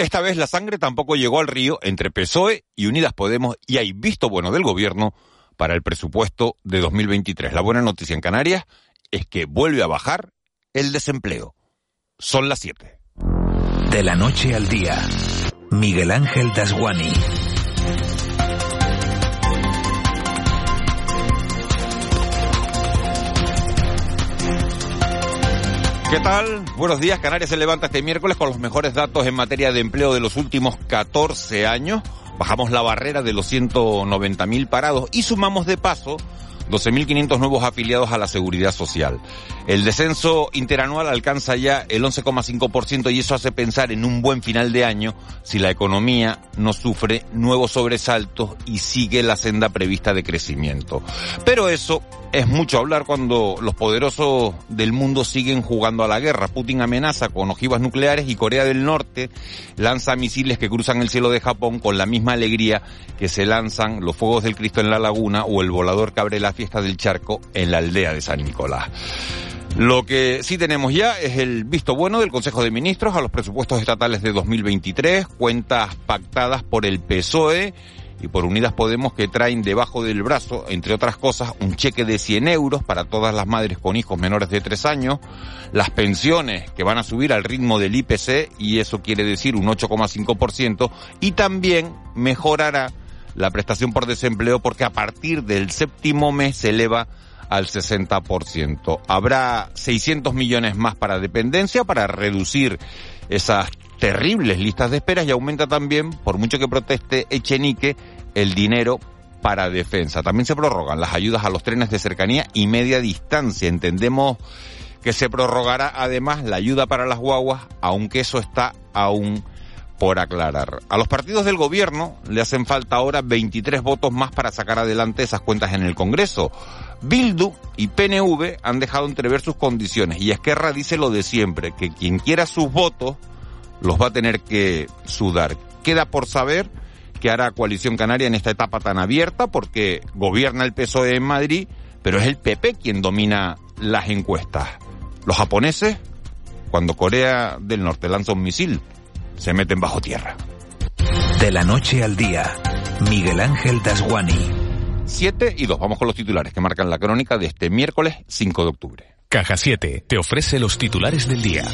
Esta vez la sangre tampoco llegó al río entre PSOE y Unidas Podemos y hay visto bueno del gobierno para el presupuesto de 2023. La buena noticia en Canarias es que vuelve a bajar el desempleo. Son las 7. De la noche al día, Miguel Ángel Dasguani. ¿Qué tal? Buenos días. Canarias se levanta este miércoles con los mejores datos en materia de empleo de los últimos 14 años. Bajamos la barrera de los 190.000 parados y sumamos de paso 12.500 nuevos afiliados a la seguridad social. El descenso interanual alcanza ya el 11,5% y eso hace pensar en un buen final de año si la economía no sufre nuevos sobresaltos y sigue la senda prevista de crecimiento. Pero eso es mucho hablar cuando los poderosos del mundo siguen jugando a la guerra. Putin amenaza con ojivas nucleares y Corea del Norte lanza misiles que cruzan el cielo de Japón con la misma alegría que se lanzan los fuegos del Cristo en la laguna o el volador que abre la fiesta del charco en la aldea de San Nicolás. Lo que sí tenemos ya es el visto bueno del Consejo de Ministros a los presupuestos estatales de 2023, cuentas pactadas por el PSOE y por Unidas Podemos que traen debajo del brazo, entre otras cosas, un cheque de 100 euros para todas las madres con hijos menores de 3 años, las pensiones que van a subir al ritmo del IPC y eso quiere decir un 8,5% y también mejorará la prestación por desempleo porque a partir del séptimo mes se eleva al 60%. Habrá 600 millones más para dependencia para reducir esas terribles listas de esperas y aumenta también, por mucho que proteste Echenique, el dinero para defensa. También se prorrogan las ayudas a los trenes de cercanía y media distancia. Entendemos que se prorrogará además la ayuda para las guaguas, aunque eso está aún por aclarar. A los partidos del gobierno le hacen falta ahora 23 votos más para sacar adelante esas cuentas en el Congreso. Bildu y PNV han dejado entrever sus condiciones y Esquerra dice lo de siempre, que quien quiera sus votos los va a tener que sudar. Queda por saber qué hará Coalición Canaria en esta etapa tan abierta, porque gobierna el PSOE en Madrid, pero es el PP quien domina las encuestas. Los japoneses, cuando Corea del Norte lanza un misil, se meten bajo tierra. De la noche al día, Miguel Ángel Dasguani. 7 y 2. Vamos con los titulares que marcan la crónica de este miércoles 5 de octubre. Caja 7 te ofrece los titulares del día.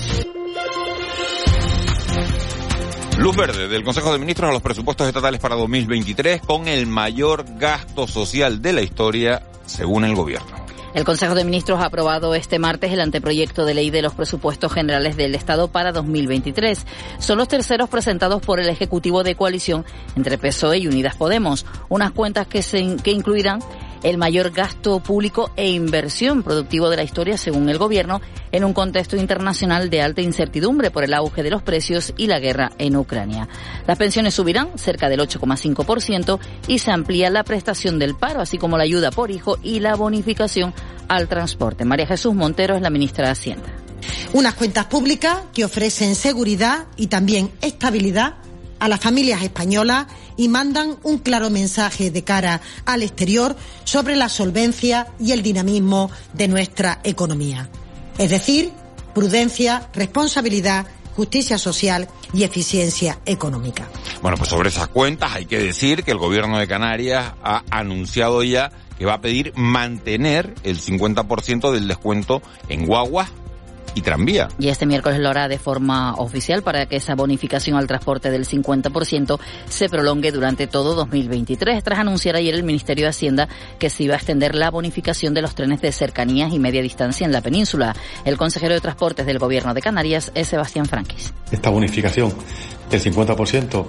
Luz verde del Consejo de Ministros a los presupuestos estatales para 2023 con el mayor gasto social de la historia según el gobierno. El Consejo de Ministros ha aprobado este martes el anteproyecto de ley de los presupuestos generales del Estado para 2023. Son los terceros presentados por el Ejecutivo de coalición entre PSOE y Unidas Podemos, unas cuentas que, se, que incluirán el mayor gasto público e inversión productivo de la historia, según el Gobierno, en un contexto internacional de alta incertidumbre por el auge de los precios y la guerra en Ucrania. Las pensiones subirán cerca del 8,5% y se amplía la prestación del paro, así como la ayuda por hijo y la bonificación al transporte. María Jesús Montero es la ministra de Hacienda. Unas cuentas públicas que ofrecen seguridad y también estabilidad a las familias españolas y mandan un claro mensaje de cara al exterior sobre la solvencia y el dinamismo de nuestra economía. Es decir, prudencia, responsabilidad, justicia social y eficiencia económica. Bueno, pues sobre esas cuentas hay que decir que el Gobierno de Canarias ha anunciado ya que va a pedir mantener el 50% del descuento en guaguas y tranvía. Y este miércoles lo hará de forma oficial para que esa bonificación al transporte del 50% se prolongue durante todo 2023, tras anunciar ayer el Ministerio de Hacienda que se iba a extender la bonificación de los trenes de cercanías y media distancia en la península. El consejero de Transportes del Gobierno de Canarias es Sebastián Franquis. Esta bonificación del 50%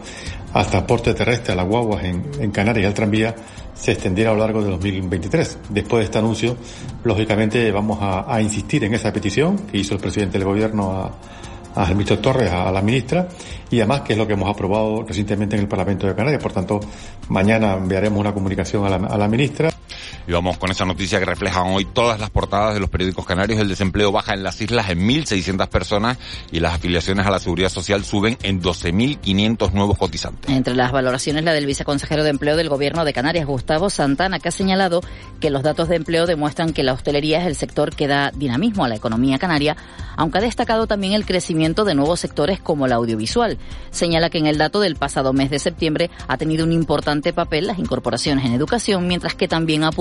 al transporte terrestre, a las guaguas en, en Canarias y al tranvía se extendiera a lo largo de 2023. Después de este anuncio, lógicamente vamos a, a insistir en esa petición que hizo el presidente del gobierno a, a Torres, a la ministra, y además que es lo que hemos aprobado recientemente en el Parlamento de Canarias. Por tanto, mañana enviaremos una comunicación a la, a la ministra. Y vamos con esa noticia que reflejan hoy todas las portadas de los periódicos canarios. El desempleo baja en las islas en 1.600 personas y las afiliaciones a la seguridad social suben en 12.500 nuevos cotizantes. Entre las valoraciones, la del viceconsejero de empleo del gobierno de Canarias, Gustavo Santana, que ha señalado que los datos de empleo demuestran que la hostelería es el sector que da dinamismo a la economía canaria, aunque ha destacado también el crecimiento de nuevos sectores como el audiovisual. Señala que en el dato del pasado mes de septiembre ha tenido un importante papel las incorporaciones en educación, mientras que también ha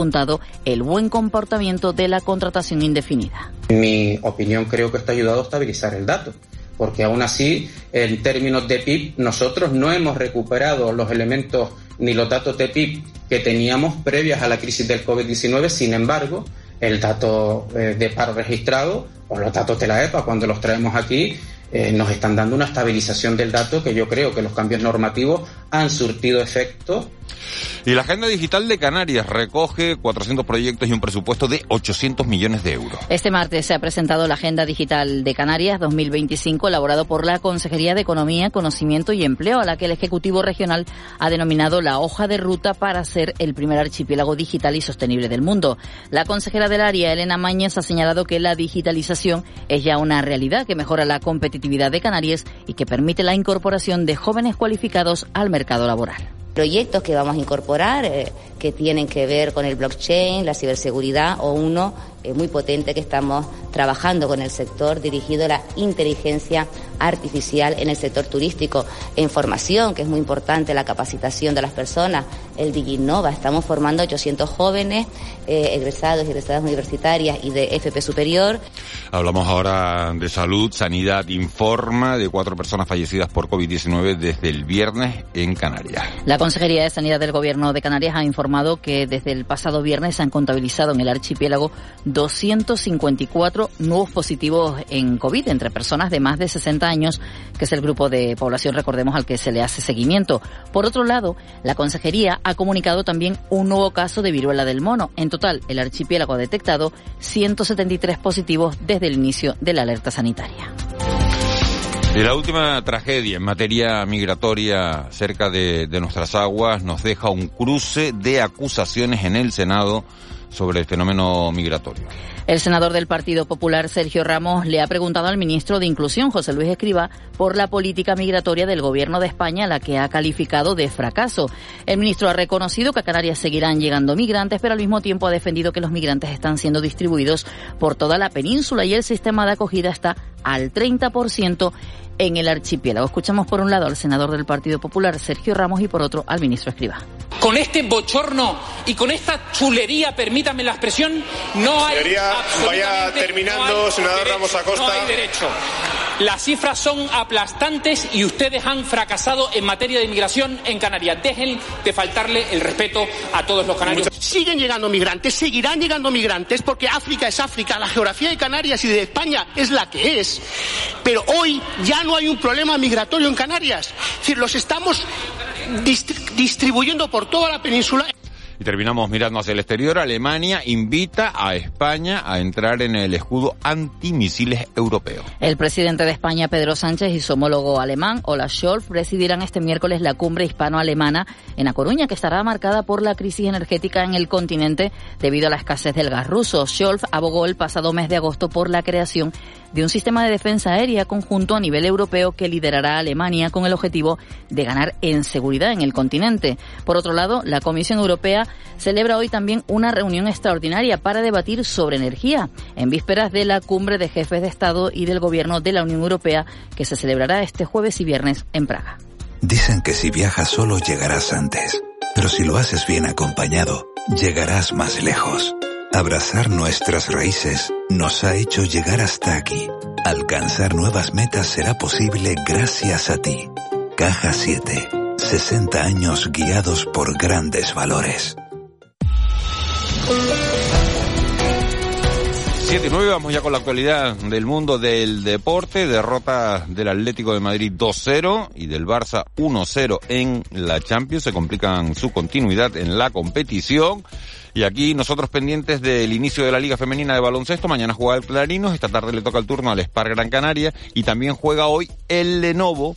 el buen comportamiento de la contratación indefinida. En mi opinión, creo que esto ha ayudado a estabilizar el dato porque aún así, en términos de PIB, nosotros no hemos recuperado los elementos ni los datos de PIB que teníamos previas a la crisis del COVID-19. Sin embargo, el dato eh, de paro registrado o los datos de la EPA, cuando los traemos aquí, eh, nos están dando una estabilización del dato que yo creo que los cambios normativos han surtido efecto y la Agenda Digital de Canarias recoge 400 proyectos y un presupuesto de 800 millones de euros. Este martes se ha presentado la Agenda Digital de Canarias 2025, elaborado por la Consejería de Economía, Conocimiento y Empleo, a la que el Ejecutivo Regional ha denominado la hoja de ruta para ser el primer archipiélago digital y sostenible del mundo. La consejera del área, Elena Mañez, ha señalado que la digitalización es ya una realidad que mejora la competitividad de Canarias y que permite la incorporación de jóvenes cualificados al mercado laboral. Proyectos que vamos a incorporar eh, que tienen que ver con el blockchain, la ciberseguridad o uno muy potente que estamos trabajando con el sector dirigido a la inteligencia artificial en el sector turístico e información, que es muy importante, la capacitación de las personas, el DigiNova. Estamos formando 800 jóvenes eh, egresados y egresadas universitarias y de FP superior. Hablamos ahora de salud. Sanidad informa de cuatro personas fallecidas por COVID-19 desde el viernes en Canarias. La Consejería de Sanidad del Gobierno de Canarias ha informado que desde el pasado viernes se han contabilizado en el archipiélago 254 nuevos positivos en COVID entre personas de más de 60 años, que es el grupo de población, recordemos, al que se le hace seguimiento. Por otro lado, la Consejería ha comunicado también un nuevo caso de viruela del mono. En total, el archipiélago ha detectado 173 positivos desde el inicio de la alerta sanitaria. Y la última tragedia en materia migratoria cerca de, de, nuestras aguas nos deja un cruce de acusaciones en el Senado sobre el fenómeno migratorio. El senador del Partido Popular, Sergio Ramos, le ha preguntado al ministro de Inclusión, José Luis Escriba, por la política migratoria del Gobierno de España, la que ha calificado de fracaso. El ministro ha reconocido que a Canarias seguirán llegando migrantes, pero al mismo tiempo ha defendido que los migrantes están siendo distribuidos por toda la península y el sistema de acogida está al 30% en el archipiélago. Escuchamos por un lado al senador del Partido Popular, Sergio Ramos, y por otro al ministro Escriba. Con este bochorno y con esta chulería, permítame la expresión, no hay. Señoría, vaya terminando, no senador derecho, Ramos Acosta. No hay derecho. Las cifras son aplastantes y ustedes han fracasado en materia de inmigración en Canarias. Dejen de faltarle el respeto a todos los canarios. Siguen llegando migrantes, seguirán llegando migrantes porque África es África, la geografía de Canarias y de España es la que es. Pero hoy ya no hay un problema migratorio en Canarias. Es decir, los estamos distribuyendo por toda la península. Y terminamos mirando hacia el exterior. Alemania invita a España a entrar en el escudo antimisiles europeo. El presidente de España, Pedro Sánchez, y su homólogo alemán, Olaf Scholz, presidirán este miércoles la cumbre hispano-alemana en A Coruña, que estará marcada por la crisis energética en el continente debido a la escasez del gas ruso. Scholz abogó el pasado mes de agosto por la creación de un sistema de defensa aérea conjunto a nivel europeo que liderará Alemania con el objetivo de ganar en seguridad en el continente. Por otro lado, la Comisión Europea celebra hoy también una reunión extraordinaria para debatir sobre energía, en vísperas de la cumbre de jefes de Estado y del Gobierno de la Unión Europea que se celebrará este jueves y viernes en Praga. Dicen que si viajas solo llegarás antes, pero si lo haces bien acompañado, llegarás más lejos. Abrazar nuestras raíces nos ha hecho llegar hasta aquí. Alcanzar nuevas metas será posible gracias a ti. Caja 7. 60 años guiados por grandes valores. 7 y 9, vamos ya con la actualidad del mundo del deporte. Derrota del Atlético de Madrid 2-0 y del Barça 1-0 en la Champions. Se complican su continuidad en la competición. Y aquí nosotros pendientes del inicio de la Liga Femenina de Baloncesto. Mañana juega el Clarinos, esta tarde le toca el turno al Spar Gran Canaria y también juega hoy el Lenovo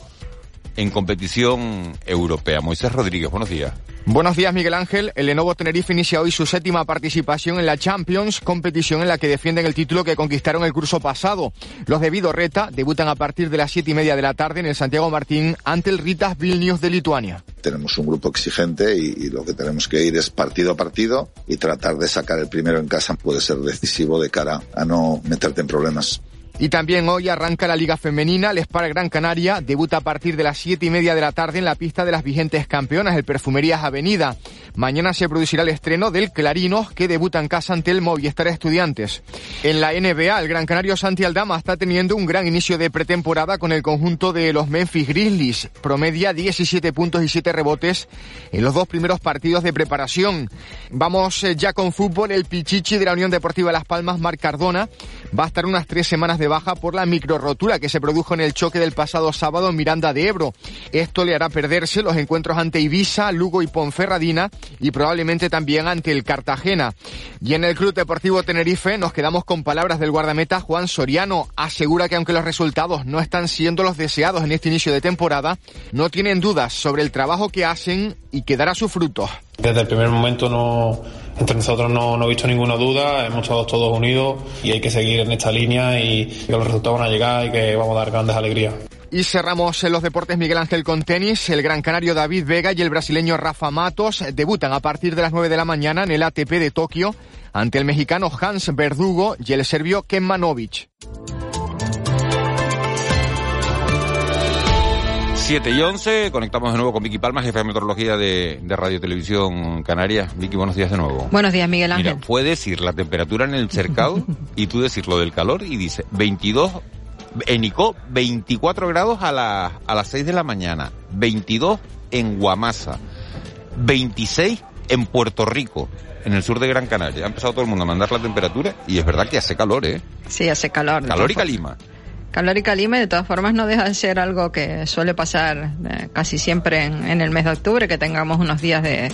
en competición europea. Moisés Rodríguez, buenos días. Buenos días, Miguel Ángel. El Lenovo Tenerife inicia hoy su séptima participación en la Champions, competición en la que defienden el título que conquistaron el curso pasado. Los de Vidorreta debutan a partir de las siete y media de la tarde en el Santiago Martín ante el Ritas Vilnius de Lituania. Tenemos un grupo exigente y, y, lo que tenemos que ir es partido a partido y tratar de sacar el primero en casa puede ser decisivo de cara a no meterte en problemas. Y también hoy arranca la Liga Femenina. El Spar Gran Canaria debuta a partir de las siete y media de la tarde en la pista de las vigentes campeonas, el Perfumerías Avenida. Mañana se producirá el estreno del Clarinos, que debuta en casa ante el Movistar Estudiantes. En la NBA, el Gran Canario Santi Aldama está teniendo un gran inicio de pretemporada con el conjunto de los Memphis Grizzlies. Promedia 17 puntos y 7 rebotes en los dos primeros partidos de preparación. Vamos eh, ya con fútbol. El Pichichi de la Unión Deportiva Las Palmas, Marc Cardona, va a estar unas tres semanas de baja por la microrotura que se produjo en el choque del pasado sábado en Miranda de Ebro. Esto le hará perderse los encuentros ante Ibiza, Lugo y Ponferradina y probablemente también ante el Cartagena. Y en el Club Deportivo Tenerife nos quedamos con palabras del guardameta Juan Soriano. Asegura que aunque los resultados no están siendo los deseados en este inicio de temporada, no tienen dudas sobre el trabajo que hacen y que dará sus frutos. Desde el primer momento no, entre nosotros no, no he visto ninguna duda, hemos estado todos unidos y hay que seguir en esta línea y que los resultados van a llegar y que vamos a dar grandes alegrías. Y cerramos en los deportes Miguel Ángel con tenis. El gran canario David Vega y el brasileño Rafa Matos debutan a partir de las 9 de la mañana en el ATP de Tokio ante el mexicano Hans Verdugo y el serbio Kemanovic. 7 y 11, conectamos de nuevo con Vicky Palma, jefe de meteorología de, de Radio Televisión Canarias. Vicky, buenos días de nuevo. Buenos días, Miguel Ángel. Mira, puede decir la temperatura en el cercado y tú decir lo del calor y dice 22, en Icó 24 grados a, la, a las 6 de la mañana, 22 en Guamasa, 26 en Puerto Rico, en el sur de Gran Canaria. Ha empezado todo el mundo a mandar la temperatura y es verdad que hace calor, ¿eh? Sí, hace calor. Calor y calima. Calor y calima, de todas formas, no deja de ser algo que suele pasar eh, casi siempre en, en, el mes de octubre, que tengamos unos días de,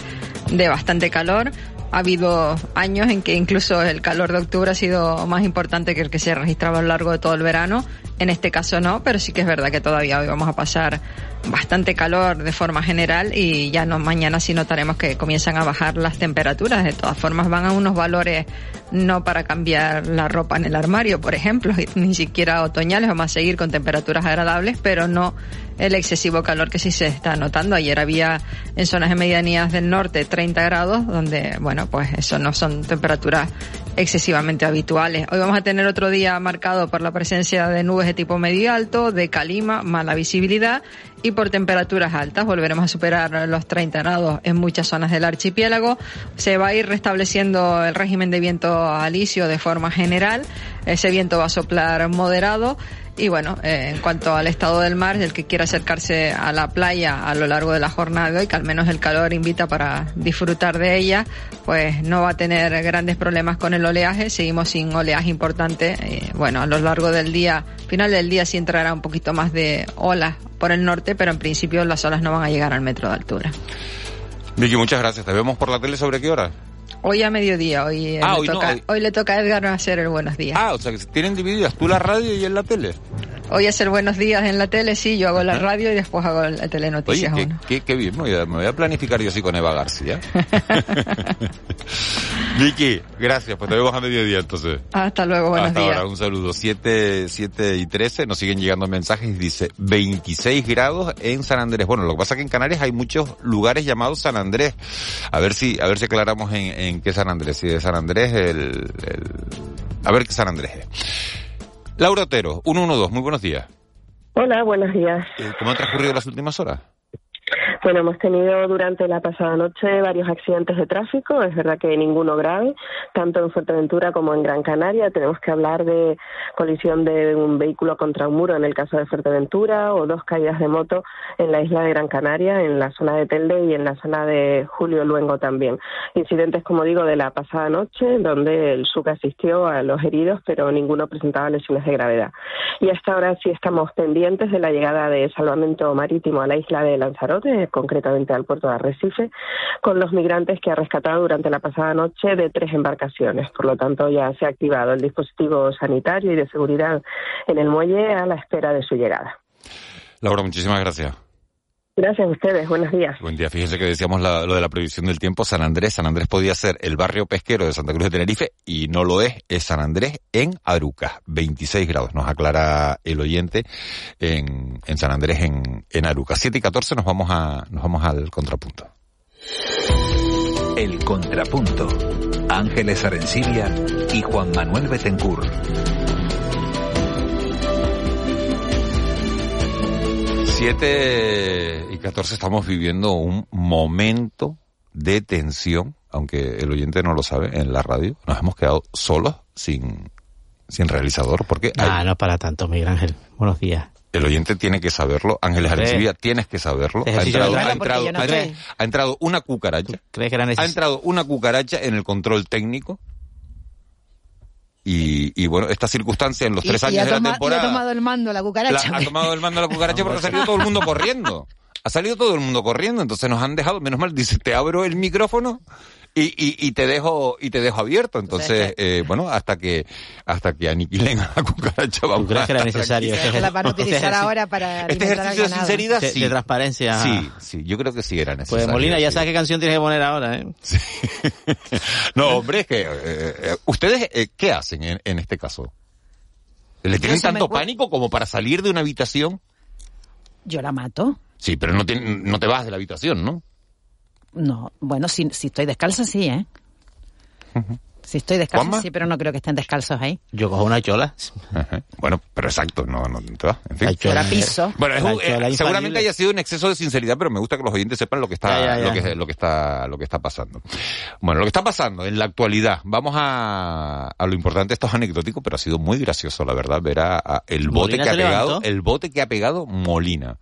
de bastante calor. Ha habido años en que incluso el calor de octubre ha sido más importante que el que se registraba a lo largo de todo el verano. En este caso no, pero sí que es verdad que todavía hoy vamos a pasar bastante calor de forma general y ya no mañana sí notaremos que comienzan a bajar las temperaturas. De todas formas van a unos valores no para cambiar la ropa en el armario, por ejemplo, ni siquiera otoñales, vamos a seguir con temperaturas agradables, pero no el excesivo calor que sí se está notando. Ayer había en zonas de medianías del norte 30 grados, donde, bueno, pues eso no son temperaturas excesivamente habituales. Hoy vamos a tener otro día marcado por la presencia de nubes de tipo medio alto, de calima, mala visibilidad y por temperaturas altas. Volveremos a superar los 30 grados en muchas zonas del archipiélago. Se va a ir restableciendo el régimen de viento alisio de forma general. Ese viento va a soplar moderado. Y bueno, eh, en cuanto al estado del mar, el que quiera acercarse a la playa a lo largo de la jornada de hoy, que al menos el calor invita para disfrutar de ella, pues no va a tener grandes problemas con el oleaje. Seguimos sin oleaje importante. Eh, bueno, a lo largo del día, final del día sí entrará un poquito más de olas por el norte, pero en principio las olas no van a llegar al metro de altura. Vicky, muchas gracias. ¿Te vemos por la tele sobre qué hora? Hoy a mediodía, hoy, ah, le hoy, toca, no, hoy... hoy... le toca a Edgar hacer el buenos días. Ah, o sea que tienen divididas tú la radio y él la tele. Hoy el buenos días en la tele, sí, yo hago la radio y después hago la telenoticias. Oye, qué, qué, qué, bien, me voy, a, me voy, a, planificar yo así con Eva García. Vicky, gracias, pues te vemos a mediodía entonces. Hasta luego, buenos Hasta días. ahora, un saludo. 7, 7 y 13, nos siguen llegando mensajes, dice 26 grados en San Andrés. Bueno, lo que pasa es que en Canarias hay muchos lugares llamados San Andrés. A ver si, a ver si aclaramos en, en qué San Andrés. Si de San Andrés, el, el, a ver qué San Andrés es. Laura Otero, 112, muy buenos días. Hola, buenos días. ¿Cómo han transcurrido las últimas horas? Bueno, hemos tenido durante la pasada noche varios accidentes de tráfico, es verdad que ninguno grave, tanto en Fuerteventura como en Gran Canaria. Tenemos que hablar de colisión de un vehículo contra un muro en el caso de Fuerteventura o dos caídas de moto en la isla de Gran Canaria, en la zona de Telde y en la zona de Julio Luengo también. Incidentes, como digo, de la pasada noche, donde el SUC asistió a los heridos, pero ninguno presentaba lesiones de gravedad. Y hasta ahora sí estamos pendientes de la llegada de salvamento marítimo a la isla de Lanzarote, concretamente al puerto de Arrecife, con los migrantes que ha rescatado durante la pasada noche de tres embarcaciones. Por lo tanto, ya se ha activado el dispositivo sanitario y de seguridad en el muelle a la espera de su llegada. Laura, muchísimas gracias. Gracias a ustedes, buenos días. Buen día, fíjense que decíamos lo de la previsión del tiempo, San Andrés, San Andrés podía ser el barrio pesquero de Santa Cruz de Tenerife y no lo es, es San Andrés en Aruca, 26 grados, nos aclara el oyente en, en San Andrés en, en Aruca. 7 y 14 nos vamos, a, nos vamos al contrapunto. El contrapunto. Ángeles Arencibia y Juan Manuel Betencur. 7 y 14 estamos viviendo un momento de tensión, aunque el oyente no lo sabe, en la radio. Nos hemos quedado solos, sin, sin realizador, porque... Ah, no para tanto, Miguel Ángel. Buenos días. El oyente tiene que saberlo. Ángeles Arencibia, tienes que saberlo. Ha entrado, ha, entrado, ha entrado, una cucaracha. ¿Crees que era ha entrado una cucaracha en el control técnico. Y, y, bueno, esta circunstancia en los tres años de la temporada. ha tomado el mando la cucaracha. ha tomado el mando la cucaracha porque ha salido todo el mundo corriendo. Ha salido todo el mundo corriendo, entonces nos han dejado, menos mal, dice, te abro el micrófono y, y, y, te dejo y te dejo abierto. Entonces eh, bueno hasta que hasta que aniquilen a la cucaracha vamos crees que era necesario este la van a utilizar ahora para este ejercicio de sinceridad sí. de, transparencia sí sí yo creo que sí era necesario pues Molina ya sabes qué canción tienes que poner ahora ¿eh? Sí. no hombre es que eh, eh ustedes eh, qué hacen en, en, este caso le tienen tanto pánico como para salir de una habitación yo la mato. Sí pero no te, no te vas de la habitación no no, bueno, si, si estoy descalza, sí, ¿eh? Si estoy descalzo, sí, pero no creo que estén descalzos ahí. Yo cojo una chola. Bueno, pero exacto, no, no te va. En fin. Chola piso. Bueno, es un, eh, seguramente haya sido un exceso de sinceridad, pero me gusta que los oyentes sepan lo que está, ya, ya, ya. Lo, que, lo que está, lo que está pasando. Bueno, lo que está pasando en la actualidad. Vamos a, a lo importante. Esto es anecdótico, pero ha sido muy gracioso, la verdad, ver a, a el bote que ha pegado, el bote que ha pegado Molina.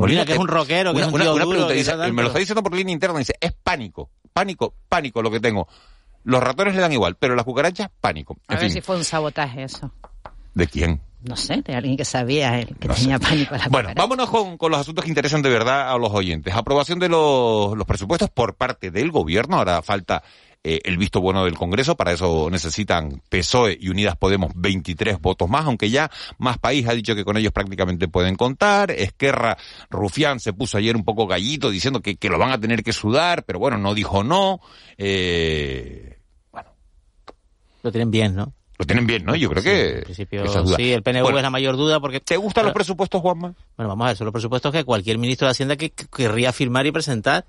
Molina, que es un rockero, que una, es un tío una, duro, pregunta, dice, me lo está diciendo por línea interna, dice, es pánico, pánico, pánico lo que tengo. Los ratones le dan igual, pero las cucarachas, pánico. En a ver fin. si fue un sabotaje eso. ¿De quién? No sé, de alguien que sabía que no tenía sé. pánico a la Bueno, cucaracha. vámonos con, con, los asuntos que interesan de verdad a los oyentes. Aprobación de los, los presupuestos por parte del gobierno. Ahora falta eh, el visto bueno del Congreso. Para eso necesitan PSOE y Unidas Podemos 23 votos más, aunque ya Más País ha dicho que con ellos prácticamente pueden contar. Esquerra Rufián se puso ayer un poco gallito diciendo que, que lo van a tener que sudar, pero bueno, no dijo no. Eh, bueno. Lo tienen bien, ¿no? Lo tienen bien, ¿no? Yo creo sí, que... En principio, sí, el PNV bueno, es la mayor duda porque... ¿Te gustan los presupuestos, Juanma? Bueno, vamos a ver, son los presupuestos que cualquier ministro de Hacienda que, que querría firmar y presentar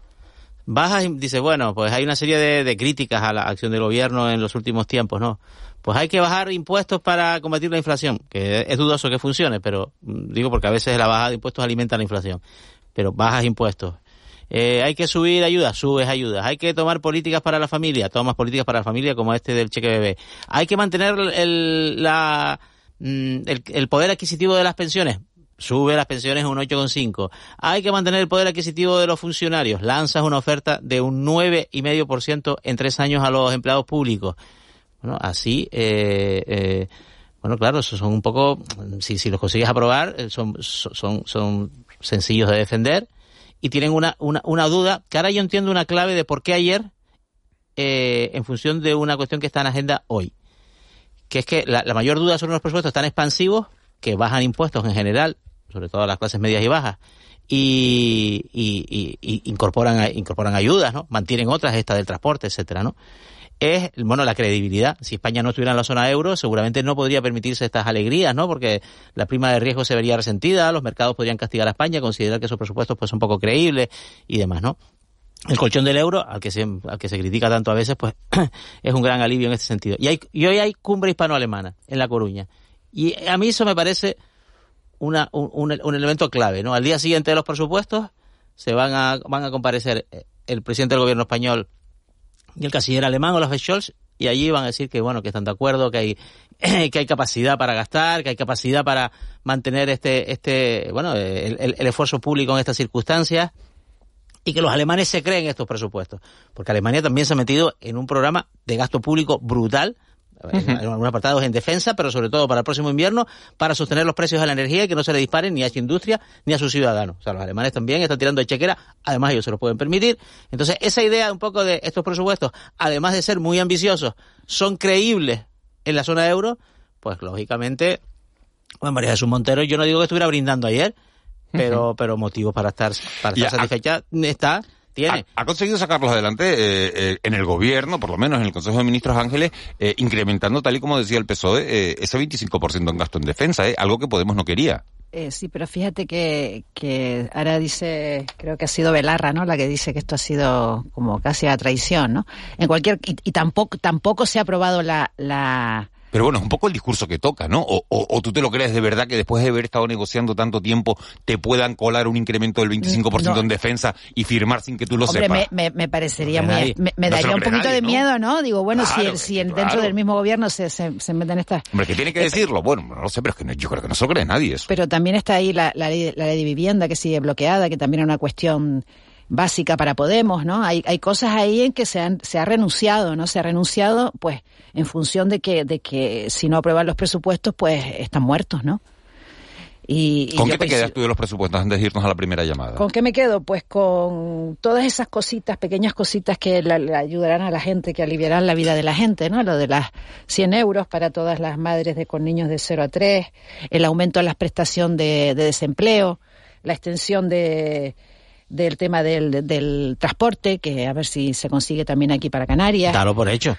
bajas y dice, bueno, pues hay una serie de, críticas a la acción del gobierno en los últimos tiempos, ¿no? Pues hay que bajar impuestos para combatir la inflación, que es dudoso que funcione, pero digo porque a veces la bajada de impuestos alimenta la inflación. Pero bajas impuestos. Eh, hay que subir ayudas, subes ayudas. Hay que tomar políticas para la familia, tomas políticas para la familia como este del cheque bebé. Hay que mantener el, la, el, el poder adquisitivo de las pensiones, sube las pensiones un 8,5. Hay que mantener el poder adquisitivo de los funcionarios. Lanzas una oferta de un 9,5% en tres años a los empleados públicos. Bueno, así, eh, eh, bueno, claro, son un poco, si, si los consigues aprobar, son, son, son sencillos de defender y tienen una, una, una duda, que ahora yo entiendo una clave de por qué ayer, eh, en función de una cuestión que está en agenda hoy. Que es que la, la mayor duda sobre los presupuestos tan expansivos que bajan impuestos en general, sobre todo las clases medias y bajas, y, y, y, incorporan, incorporan ayudas, ¿no? Mantienen otras, esta del transporte, etcétera, ¿no? Es, bueno, la credibilidad. Si España no estuviera en la zona euro, seguramente no podría permitirse estas alegrías, ¿no? Porque la prima de riesgo se vería resentida, los mercados podrían castigar a España, considerar que esos presupuestos pues son poco creíbles y demás, ¿no? El colchón del euro, al que se, al que se critica tanto a veces, pues es un gran alivio en este sentido. Y, hay, y hoy hay cumbre hispano-alemana en La Coruña. Y a mí eso me parece una, un, un, elemento clave, ¿no? Al día siguiente de los presupuestos se van a, van a comparecer el presidente del gobierno español y el canciller alemán, Olaf Scholz, y allí van a decir que, bueno, que están de acuerdo, que hay, que hay capacidad para gastar, que hay capacidad para mantener este, este, bueno, el, el, el esfuerzo público en estas circunstancias y que los alemanes se creen estos presupuestos. Porque Alemania también se ha metido en un programa de gasto público brutal, en algunos apartados en defensa, pero sobre todo para el próximo invierno, para sostener los precios de la energía y que no se le disparen ni a su industria ni a sus ciudadanos. O sea, los alemanes también están tirando de chequera, además ellos se lo pueden permitir. Entonces, esa idea un poco de estos presupuestos, además de ser muy ambiciosos, son creíbles en la zona euro, pues lógicamente, Juan María Jesús Montero, yo no digo que estuviera brindando ayer, pero, pero motivos para estar, para estar satisfecha está tiene. Ha, conseguido sacarlos adelante eh, eh, en el gobierno, por lo menos en el Consejo de Ministros Ángeles, eh, incrementando, tal y como decía el PSOE, ese 25% en gasto en defensa, algo que Podemos no quería. sí, pero fíjate que, que ahora dice, creo que ha sido Belarra, ¿no? La que dice que esto ha sido como casi a traición, ¿no? En cualquier y, y tampoco tampoco se ha aprobado la, la pero bueno, es un poco el discurso que toca, ¿no? O, o, tú te lo crees de verdad que después de haber estado negociando tanto tiempo te puedan colar un incremento del 25% en defensa y firmar sin que tú lo sepas. Me, me, parecería muy... Me, daría un poquito de miedo, ¿no? Digo, bueno, si, si dentro del mismo gobierno se, se, se meten estas... Hombre, que tiene que decirlo. Bueno, no lo sé, pero es que yo creo que no se lo cree nadie eso. Pero también está ahí la, la, ley, la ley de vivienda que sigue bloqueada, que también es una cuestión básica para Podemos, ¿no? Hay, hay cosas ahí en que se, han, se ha renunciado, ¿no? Se ha renunciado, pues, en función de que, de que si no aprueban los presupuestos, pues están muertos, ¿no? Y, ¿Con qué te quedas tú de los presupuestos antes de irnos a la primera llamada? ¿Con qué me quedo? Pues con todas esas cositas, pequeñas cositas que le ayudarán a la gente, que aliviarán la vida de la gente, ¿no? Lo de las 100 euros para todas las madres de, con niños de 0 a 3, el aumento de la prestación de desempleo, la extensión de, del tema del, del transporte, que a ver si se consigue también aquí para Canarias. Claro, por hecho.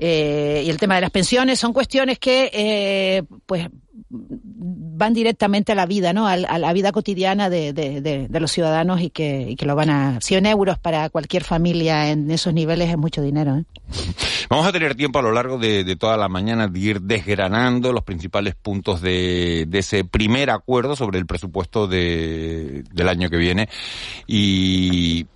Eh, y el tema de las pensiones son cuestiones que eh, pues van directamente a la vida, ¿no? A, la vida cotidiana de, de, los ciudadanos y que, y que, lo van a 100 euros para cualquier familia en esos niveles es mucho dinero. ¿eh? Vamos a tener tiempo a lo largo de, toda la mañana de ir desgranando los principales puntos de, ese primer acuerdo sobre el presupuesto del año que viene y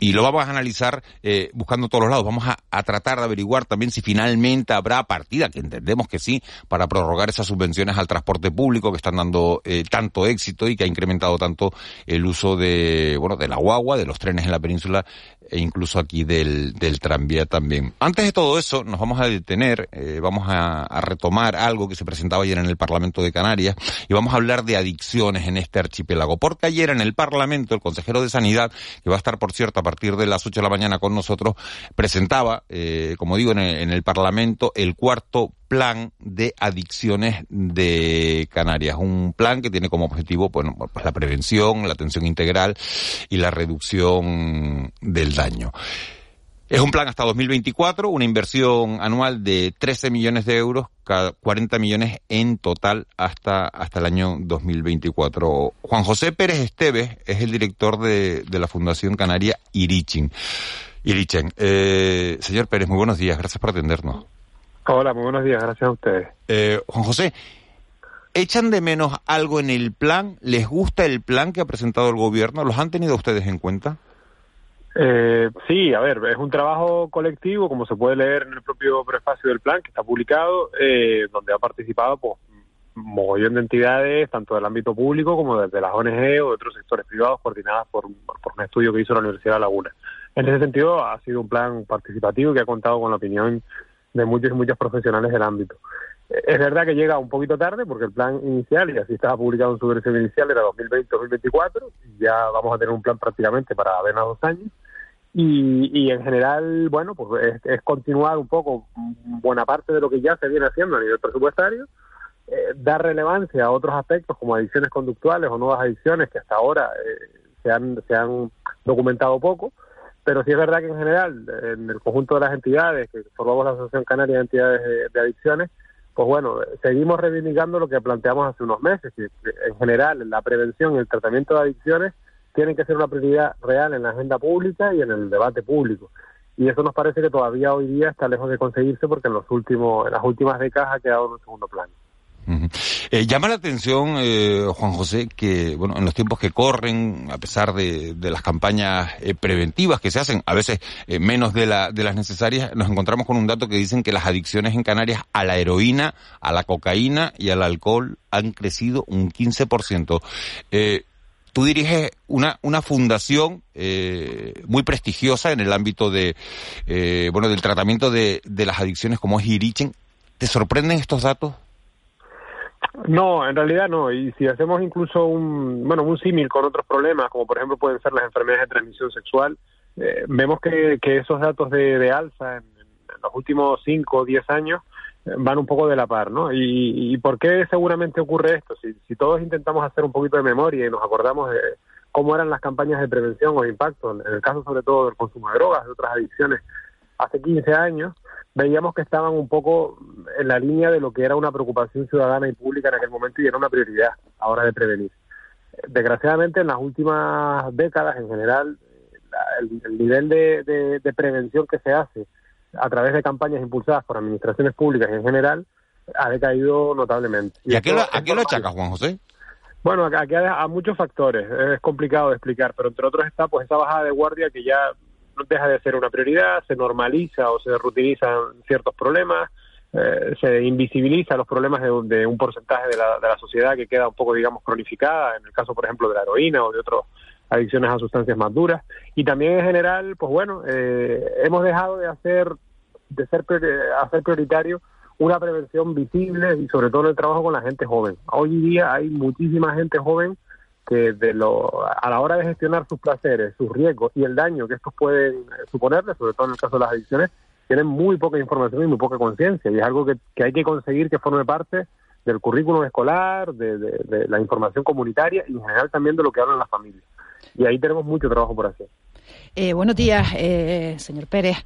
y lo vamos a analizar eh, buscando todos los lados. Vamos a, tratar de averiguar también si finalmente habrá partida, que entendemos que sí, para prorrogar esas subvenciones al transporte público que están dando eh, tanto éxito y que ha incrementado tanto el uso de, bueno, de la guagua, de los trenes en la península e incluso aquí del, del tranvía también. Antes de todo eso, nos vamos a detener, eh, vamos a, a, retomar algo que se presentaba ayer en el Parlamento de Canarias y vamos a hablar de adicciones en este archipiélago. Porque ayer en el Parlamento, el consejero de Sanidad, que va a estar, por cierto, a partir de las 8 de la mañana con nosotros, presentaba, eh, como digo, en el, en el Parlamento, el cuarto plan de adicciones de Canarias. Un plan que tiene como objetivo bueno, pues la prevención, la atención integral y la reducción del daño. Es un plan hasta 2024, una inversión anual de 13 millones de euros, 40 millones en total hasta, hasta el año 2024. Juan José Pérez Esteves es el director de, de la Fundación Canaria Irichen. Irichen. Eh, señor Pérez, muy buenos días. Gracias por atendernos. Hola, muy buenos días, gracias a ustedes. Eh, Juan José, ¿echan de menos algo en el plan? ¿Les gusta el plan que ha presentado el gobierno? ¿Los han tenido ustedes en cuenta? Eh, sí, a ver, es un trabajo colectivo, como se puede leer en el propio prefacio del plan, que está publicado, eh, donde ha participado pues, un mogollón de entidades, tanto del ámbito público como desde las ONG o de otros sectores privados, coordinadas por, por un estudio que hizo la Universidad de Laguna. En ese sentido, ha sido un plan participativo que ha contado con la opinión de muchos y muchos profesionales del ámbito. Eh, es verdad que llega un poquito tarde porque el plan inicial, y así estaba publicado en su versión inicial, era 2020-2024, y ya vamos a tener un plan prácticamente para apenas dos años. Y, y en general, bueno, pues es, continuar un poco buena parte de lo que ya se viene haciendo a nivel presupuestario, eh, dar relevancia a otros aspectos como adicciones conductuales o nuevas adicciones que hasta ahora eh, se, han, se han documentado poco, pero sí es verdad que en general, en el conjunto de las entidades que formamos la Asociación Canaria de Entidades de, Adicciones, pues bueno, seguimos reivindicando lo que planteamos hace unos meses, que en general la prevención y el tratamiento de adicciones tienen que ser una prioridad real en la agenda pública y en el debate público. Y eso nos parece que todavía hoy día está lejos de conseguirse porque en los últimos, en las últimas décadas ha quedado en un segundo plano. Eh, llama la atención, eh, Juan José, que bueno, en los tiempos que corren, a pesar de, las campañas eh, preventivas que se hacen, a veces menos de, la, de las necesarias, nos encontramos con un dato que dicen que las adicciones en Canarias a la heroína, a la cocaína y al alcohol han crecido un 15%. Tú diriges una, una fundación muy prestigiosa en el ámbito de, bueno, del tratamiento de, de las adicciones como es Irichen. ¿Te sorprenden estos datos? No, en realidad no. Y si hacemos incluso un, bueno, un símil con otros problemas, como por ejemplo pueden ser las enfermedades de transmisión sexual, eh, vemos que, que, esos datos de, alza en, los últimos 5 o 10 años van un poco de la par, ¿no? ¿Y, por qué seguramente ocurre esto? Si, si todos intentamos hacer un poquito de memoria y nos acordamos de cómo eran las campañas de prevención o de impacto, en el caso sobre todo del consumo de drogas, de otras adicciones, hace 15 años, veíamos que estaban un poco en la línea de lo que era una preocupación ciudadana y pública en aquel momento y era una prioridad ahora de prevenir. Desgraciadamente, en las últimas décadas, en general, el, nivel de, de prevención que se hace a través de campañas impulsadas por administraciones públicas en general, ha decaído notablemente. ¿Y, a qué lo, a qué lo achaca, Juan José? Bueno, aquí hay a muchos factores, es complicado de explicar, pero entre otros está pues esa bajada de guardia que ya deja de ser una prioridad, se normaliza o se rutinizan ciertos problemas, eh, se invisibiliza los problemas de, de un porcentaje de la, de la, sociedad que queda un poco, digamos, cronificada, en el caso, por ejemplo, de la heroína o de otras adicciones a sustancias más duras. Y también en general, pues bueno, eh, hemos dejado de hacer, de ser hacer prioritario una prevención visible y sobre todo en el trabajo con la gente joven. Hoy día hay muchísima gente joven que de lo, a la hora de gestionar sus placeres, sus riesgos y el daño que estos pueden suponerle, sobre todo en el caso de las adicciones, tienen muy poca información y muy poca conciencia. Y es algo que, que, hay que conseguir que forme parte del currículum escolar, de, de, la información comunitaria y en general también de lo que hablan las familias. Y ahí tenemos mucho trabajo por hacer. Eh, buenos días, eh, señor Pérez.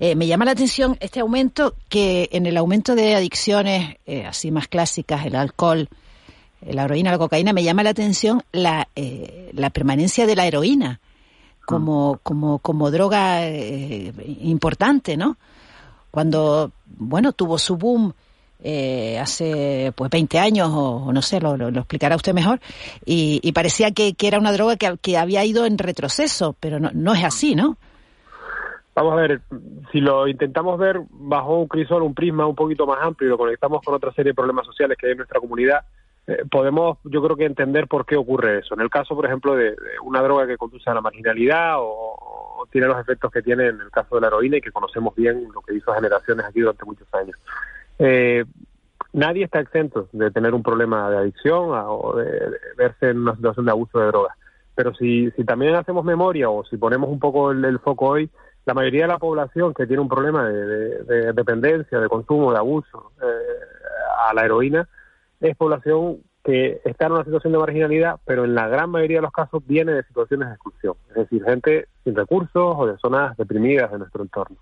Eh, me llama la atención este aumento que en el aumento de adicciones eh, así más clásicas, el alcohol, la heroína, la cocaína, me llama la atención la, eh, la permanencia de la heroína como, ah. como, como droga importante, ¿no? Cuando, bueno, tuvo su boom hace pues 20 años o, no sé, lo, lo, explicará usted mejor, y, parecía que, que, era una droga que, que, había ido en retroceso, pero no, no es así, ¿no? Vamos a ver, si lo intentamos ver bajo un crisol, un prisma un poquito más amplio y lo conectamos con otra serie de problemas sociales que hay en nuestra comunidad, eh, podemos, yo creo que entender por qué ocurre eso. En el caso, por ejemplo, de, una droga que conduce a la marginalidad o, tiene los efectos que tiene en el caso de la heroína y que conocemos bien lo que hizo generaciones aquí durante muchos años. Eh, nadie está exento de tener un problema de adicción o de, verse en una situación de abuso de drogas. Pero si, si también hacemos memoria o si ponemos un poco el foco hoy, la mayoría de la población que tiene un problema de, dependencia, de consumo, de abuso eh, a la heroína, es población que está en una situación de marginalidad, pero en la gran mayoría de los casos viene de situaciones de exclusión, es decir, gente sin recursos o de zonas deprimidas de nuestro entorno.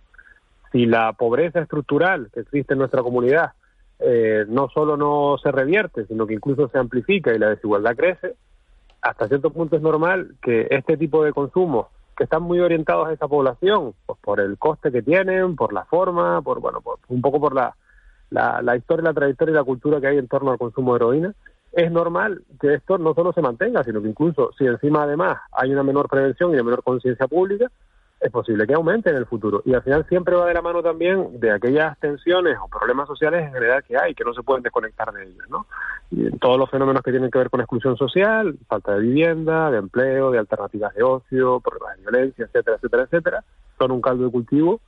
Si la pobreza estructural que existe en nuestra comunidad eh, no solo no se revierte, sino que incluso se amplifica y la desigualdad crece, hasta cierto punto es normal que este tipo de consumo que están muy orientados a esa población, pues por el coste que tienen, por la forma, por bueno, un poco por la, la, historia, la trayectoria y la cultura que hay en torno al consumo de heroína, es normal que esto no solo se mantenga, sino que incluso si encima además hay una menor prevención y una menor conciencia pública, es posible que aumente en el futuro. Y al final siempre va de la mano también de aquellas tensiones o problemas sociales en general que hay, que no se pueden desconectar de ellos, ¿no? Y todos los fenómenos que tienen que ver con exclusión social, falta de vivienda, de empleo, de alternativas de ocio, problemas de violencia, etcétera, etcétera, etcétera, son un caldo de cultivo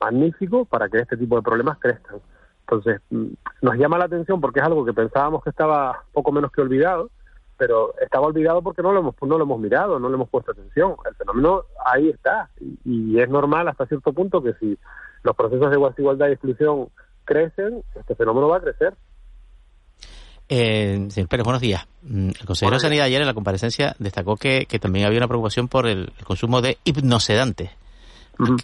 magnífico para que este tipo de problemas crezcan. Entonces, mm, nos llama la atención porque es algo que pensábamos que estaba poco menos que olvidado, pero estaba olvidado porque no lo hemos no lo hemos mirado, no le hemos puesto atención. El fenómeno ahí está y, es normal hasta cierto punto que si los procesos de igualdad y exclusión crecen, este fenómeno va a crecer. Eh, señor Pérez, buenos días. Mm, el consejero de Sanidad ayer en la comparecencia destacó que, que también había una preocupación por el, consumo de hipnosedantes.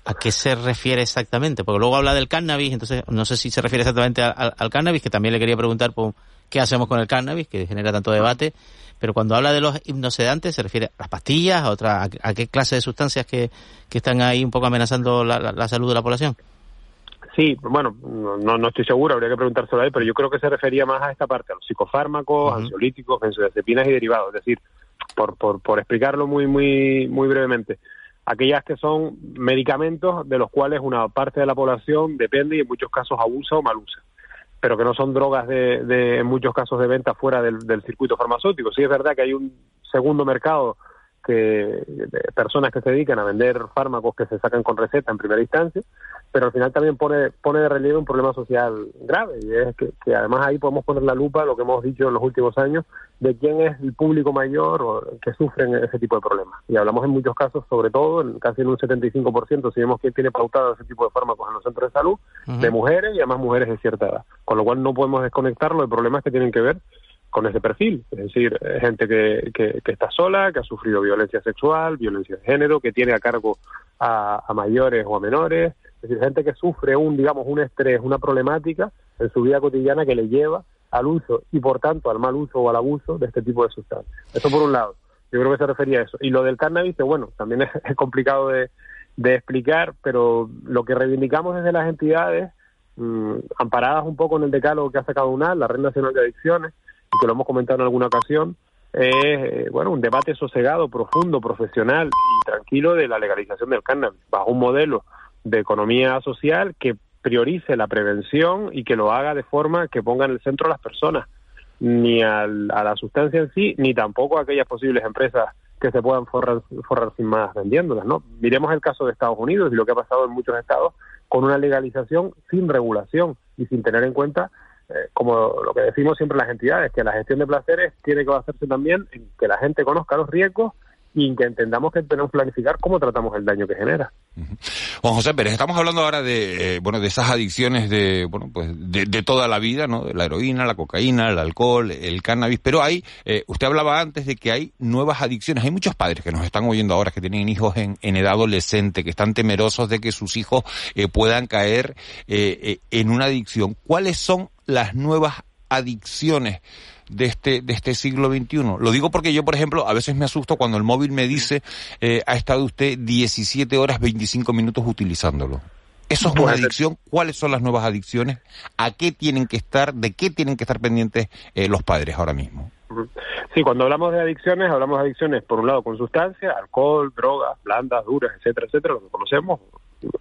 ¿A, qué se refiere exactamente? Porque luego habla del cannabis, entonces no sé si se refiere exactamente al cannabis, que también le quería preguntar por qué hacemos con el cannabis, que genera tanto debate. Pero cuando habla de los hipnosedantes, ¿se refiere a las pastillas, a, otra, a, qué clase de sustancias que, que, están ahí un poco amenazando la, la, salud de la población? Sí, bueno, no, no estoy seguro, habría que preguntárselo a él, pero yo creo que se refería más a esta parte, a los psicofármacos, ansiolíticos, benzodiazepinas y derivados. Es decir, por, por, por explicarlo muy, muy, muy brevemente, aquellas que son medicamentos de los cuales una parte de la población depende y en muchos casos abusa o mal usa pero que no son drogas de, de en muchos casos de venta fuera del, del, circuito farmacéutico. Sí es verdad que hay un segundo mercado que personas que se dedican a vender fármacos que se sacan con receta en primera instancia, pero al final también pone pone de relieve un problema social grave y es que, que además ahí podemos poner la lupa, lo que hemos dicho en los últimos años, de quién es el público mayor o que sufren ese tipo de problemas. Y hablamos en muchos casos, sobre todo, en casi en un 75%, si vemos quién tiene pautado ese tipo de fármacos en los centros de salud, de mujeres y además mujeres de cierta edad. Con lo cual no podemos desconectarlo de problemas que tienen que ver con ese perfil, es decir, gente que, que, está sola, que ha sufrido violencia sexual, violencia de género, que tiene a cargo a, mayores o a menores, es decir, gente que sufre un, digamos, un estrés, una problemática en su vida cotidiana que le lleva al uso y por tanto al mal uso o al abuso de este tipo de sustancias. Eso por un lado. Yo creo que se refería a eso. Y lo del cannabis, bueno, también es, complicado de, explicar, pero lo que reivindicamos desde las entidades, mm, amparadas un poco en el decálogo que ha sacado UNAL, la Red Nacional de Adicciones, y que lo hemos comentado en alguna ocasión, es eh, bueno, un debate sosegado, profundo, profesional y tranquilo de la legalización del cannabis, bajo un modelo de economía social que priorice la prevención y que lo haga de forma que ponga en el centro a las personas, ni a la sustancia en sí, ni tampoco a aquellas posibles empresas que se puedan forrar, forrar sin más vendiéndolas, ¿no? Miremos el caso de Estados Unidos y lo que ha pasado en muchos estados con una legalización sin regulación y sin tener en cuenta, como lo que decimos siempre las entidades, que la gestión de placeres tiene que hacerse también en que la gente conozca los riesgos y que entendamos que tenemos que planificar cómo tratamos el daño que genera. Juan José Pérez, estamos hablando ahora de eh, bueno de esas adicciones de bueno pues de, toda la vida, ¿no? De la heroína, la cocaína, el alcohol, el cannabis, pero hay eh, usted hablaba antes de que hay nuevas adicciones. Hay muchos padres que nos están oyendo ahora que tienen hijos en, edad adolescente, que están temerosos de que sus hijos eh, puedan caer en una adicción. ¿Cuáles son las nuevas adicciones? De este, de este siglo XXI. Lo digo porque yo, por ejemplo, a veces me asusto cuando el móvil me dice, eh, ha estado usted 17 horas 25 minutos utilizándolo. ¿Eso es una adicción? ¿Cuáles son las nuevas adicciones? ¿A qué tienen que estar, de qué tienen que estar pendientes eh, los padres ahora mismo? Sí, cuando hablamos de adicciones, hablamos de adicciones, por un lado, con sustancias, alcohol, drogas, blandas, duras, etcétera, etcétera, lo que conocemos,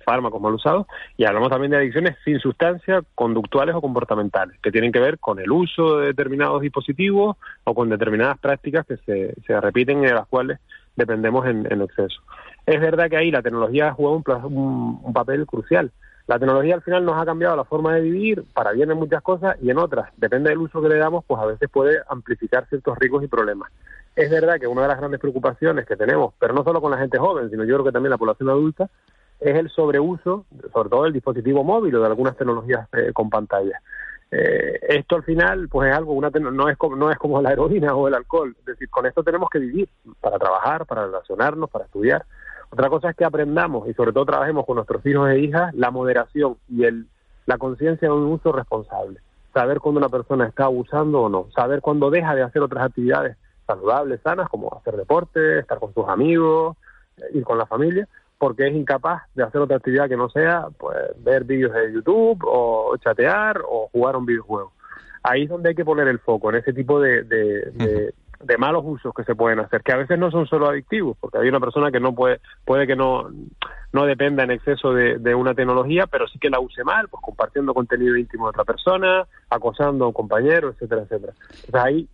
fármacos mal usados, y hablamos también de adicciones sin sustancia, conductuales o comportamentales, que tienen que ver con el uso de determinados dispositivos o con determinadas prácticas que se, se repiten y de las cuales dependemos en, exceso. Es verdad que ahí la tecnología juega un, un, papel crucial. La tecnología al final nos ha cambiado la forma de vivir, para bien en muchas cosas y en otras, depende del uso que le damos, pues a veces puede amplificar ciertos riesgos y problemas. Es verdad que una de las grandes preocupaciones que tenemos, pero no solo con la gente joven, sino yo creo que también la población adulta, es el sobreuso, sobre todo del dispositivo móvil o de algunas tecnologías eh, con pantalla. Eh, esto al final, pues es algo, una no es como, no es como la heroína o el alcohol. Es decir, con esto tenemos que vivir para trabajar, para relacionarnos, para estudiar. Otra cosa es que aprendamos y sobre todo trabajemos con nuestros hijos e hijas la moderación y el, la conciencia de un uso responsable. Saber cuándo una persona está abusando o no. Saber cuándo deja de hacer otras actividades saludables, sanas, como hacer deporte, estar con sus amigos, eh, ir con la familia porque es incapaz de hacer otra actividad que no sea pues ver vídeos de YouTube o chatear o jugar un videojuego. Ahí es donde hay que poner el foco, en ese tipo de, de, de, malos usos que se pueden hacer, que a veces no son solo adictivos, porque hay una persona que no puede, puede que no, no dependa en exceso de, de una tecnología, pero sí que la use mal, pues compartiendo contenido íntimo de otra persona, acosando a un compañero, etcétera, etcétera. Entonces ahí,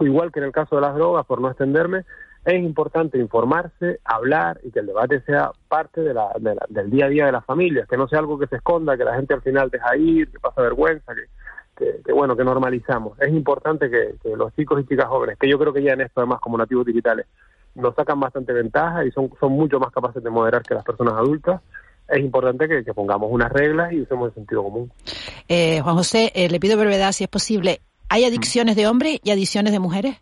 igual que en el caso de las drogas, por no extenderme, es importante informarse, hablar y que el debate sea parte de la, del día a día de las familias, que no sea algo que se esconda, que la gente al final deja ir, que pasa vergüenza, que, que, bueno, que normalizamos. Es importante que, los chicos y chicas jóvenes, que yo creo que ya en esto además como nativos digitales, nos sacan bastante ventaja y son, son mucho más capaces de moderar que las personas adultas, es importante que, pongamos unas reglas y usemos el sentido común. Eh, Juan José, eh, le pido brevedad si es posible. ¿Hay adicciones de hombres y adicciones de mujeres?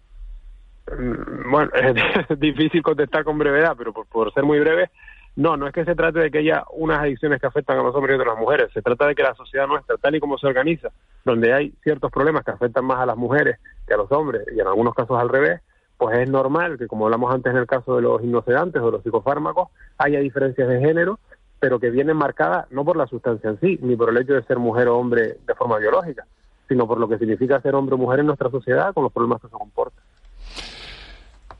Mm, bueno, es difícil contestar con brevedad, pero por, ser muy breve, no, no es que se trate de que haya unas adicciones que afectan a los hombres y a las mujeres, se trata de que la sociedad nuestra, tal y como se organiza, donde hay ciertos problemas que afectan más a las mujeres que a los hombres, y en algunos casos al revés, pues es normal que, como hablamos antes en el caso de los hipnosedantes o los psicofármacos, haya diferencias de género, pero que vienen marcadas no por la sustancia en sí, ni por el hecho de ser mujer o hombre de forma biológica, sino por lo que significa ser hombre o mujer en nuestra sociedad con los problemas que se comportan.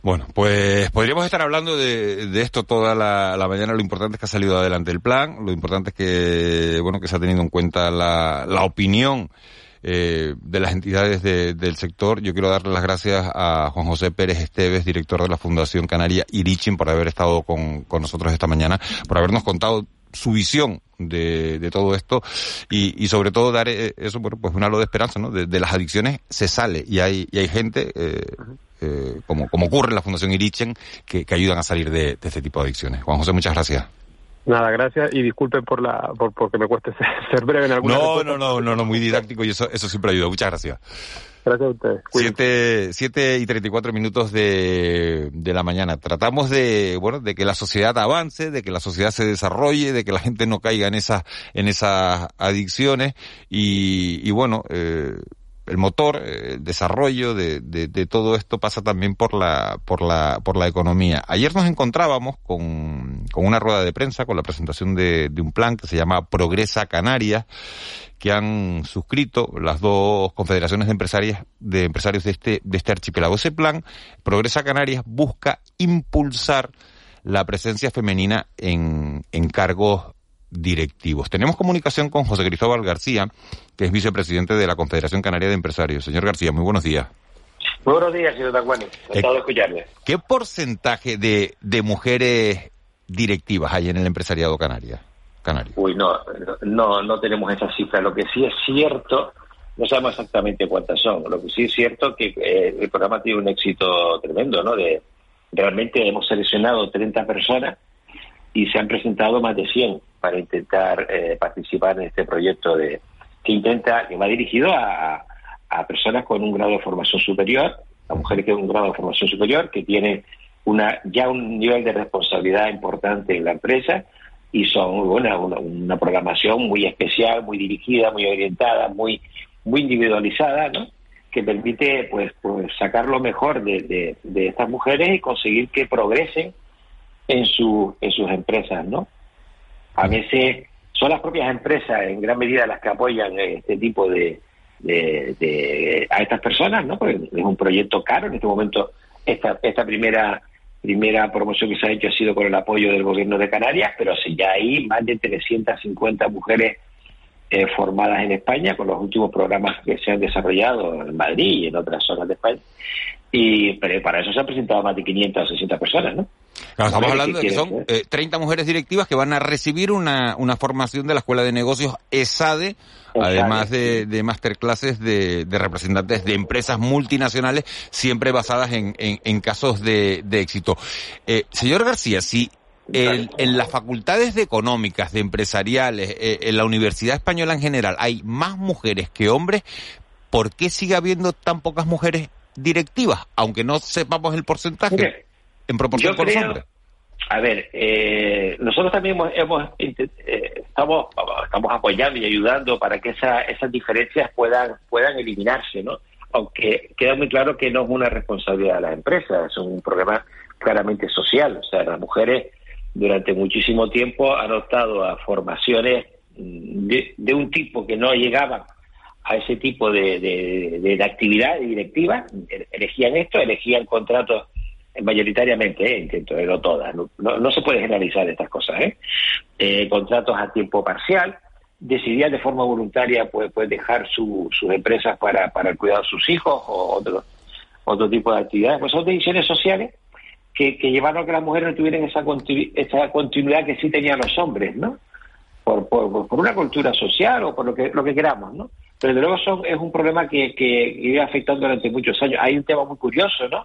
Bueno, pues podríamos estar hablando de, esto toda la, mañana. Lo importante es que ha salido adelante el plan. Lo importante es que, bueno, que se ha tenido en cuenta la, opinión eh, de las entidades del sector. Yo quiero darle las gracias a Juan José Pérez Esteves, director de la Fundación Canaria Irichin, por haber estado con, nosotros esta mañana, por habernos contado su visión de, todo esto y, sobre todo dar eh, eso pues un halo de esperanza no de, las adicciones se sale y hay y hay gente eh, eh, como, como ocurre en la Fundación Irichen, que, ayudan a salir de, de este tipo de adicciones. Juan José, muchas gracias. Nada, gracias y disculpen por la por porque me cueste ser, breve en alguna No, no, no, no, no, muy didáctico y eso eso siempre ayuda. Muchas gracias. Gracias a ustedes. Siete, siete y treinta y cuatro minutos de, de la mañana. Tratamos de, bueno, de que la sociedad avance, de que la sociedad se desarrolle, de que la gente no caiga en esas, en esas adicciones y, y bueno, eh, el motor, eh, el desarrollo de, de, todo esto pasa también por la, por la, por la economía. Ayer nos encontrábamos con, con una rueda de prensa, con la presentación de, de un plan que se llama Progresa Canarias, que han suscrito las dos confederaciones de empresarias, de empresarios de este, de este archipiélago. Ese plan, Progresa Canarias, busca impulsar la presencia femenina en, en cargos directivos. Tenemos comunicación con José Cristóbal García, que es vicepresidente de la Confederación Canaria de Empresarios. Señor García, muy buenos días. Muy buenos días, señor Tacuani. Encantado de escucharle. ¿Qué porcentaje de, de mujeres directivas hay en el empresariado canario? canario? Uy, no, no, no tenemos esa cifra. Lo que sí es cierto, no sabemos exactamente cuántas son. Lo que sí es cierto que eh, el programa tiene un éxito tremendo, ¿no? De, realmente hemos seleccionado 30 personas y se han presentado más de 100 para intentar eh, participar en este proyecto de que intenta que va dirigido a, a personas con un grado de formación superior, a mujeres con un grado de formación superior que tienen una ya un nivel de responsabilidad importante en la empresa y son una, una, programación muy especial, muy dirigida, muy orientada, muy muy individualizada, ¿no? que permite pues, pues sacar lo mejor de, de estas mujeres y conseguir que progresen en, su, en sus empresas, ¿no? A veces son las propias empresas en gran medida las que apoyan este tipo de, de, a estas personas, ¿no? Porque es un proyecto caro. En este momento, esta, esta primera primera promoción que se ha hecho ha sido con el apoyo del gobierno de Canarias, pero si ya hay más de 350 mujeres eh, formadas en España con los últimos programas que se han desarrollado en Madrid y en otras zonas de España. Y pero para eso se han presentado más de 500 o 600 personas, ¿no? Estamos hablando de que son eh, 30 mujeres directivas que van a recibir una, una formación de la Escuela de Negocios ESADE, además de, de masterclasses de, de, representantes de empresas multinacionales, siempre basadas en, en, casos de, de éxito. Eh, señor García, si en las facultades de económicas, de empresariales, eh, en la Universidad Española en general, hay más mujeres que hombres, ¿por qué sigue habiendo tan pocas mujeres directivas, aunque no sepamos el porcentaje en proporción con los hombres? A ver, eh, nosotros también hemos, eh, estamos estamos apoyando y ayudando para que esa, esas diferencias puedan puedan eliminarse, ¿no? Aunque queda muy claro que no es una responsabilidad de las empresas, es un problema claramente social. O sea, las mujeres durante muchísimo tiempo han optado a formaciones mm, de, un tipo que no llegaban a ese tipo de, de, actividad directiva, elegían esto, elegían contratos mayoritariamente, eh, intento, no todas, no, se puede generalizar estas cosas, ¿eh? ¿eh? contratos a tiempo parcial, decidían de forma voluntaria pues, pues dejar sus empresas para, para el cuidado de sus hijos o otro, otro tipo de actividades, pues son decisiones sociales que, llevaron a que las mujeres no tuvieran esa, esa continuidad que sí tenían los hombres, ¿no? Por, por, por, una cultura social o por lo que, lo que queramos, ¿no? Pero de luego son, es un problema que, que iba afectando durante muchos años. Hay un tema muy curioso, ¿no?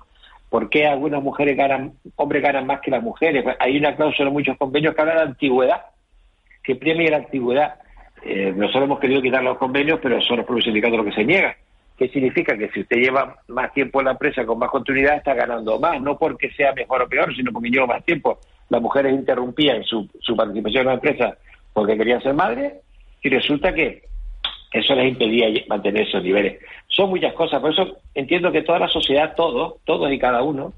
¿Por qué algunas mujeres ganan, hombres ganan más que las mujeres? Pues hay una cláusula en muchos convenios que habla de antigüedad, que premia la antigüedad. Eh, nosotros hemos querido quitar los convenios, pero son los propios sindicatos los que se niegan. ¿Qué significa? Que si usted lleva más tiempo en la empresa con más continuidad está ganando más, no porque sea mejor o peor, sino porque lleva más tiempo. Las mujeres interrumpían su, su participación en la empresa porque querían ser madres y resulta que eso les impedía mantener esos niveles. Son muchas cosas, por eso entiendo que toda la sociedad, todos, todos y cada uno,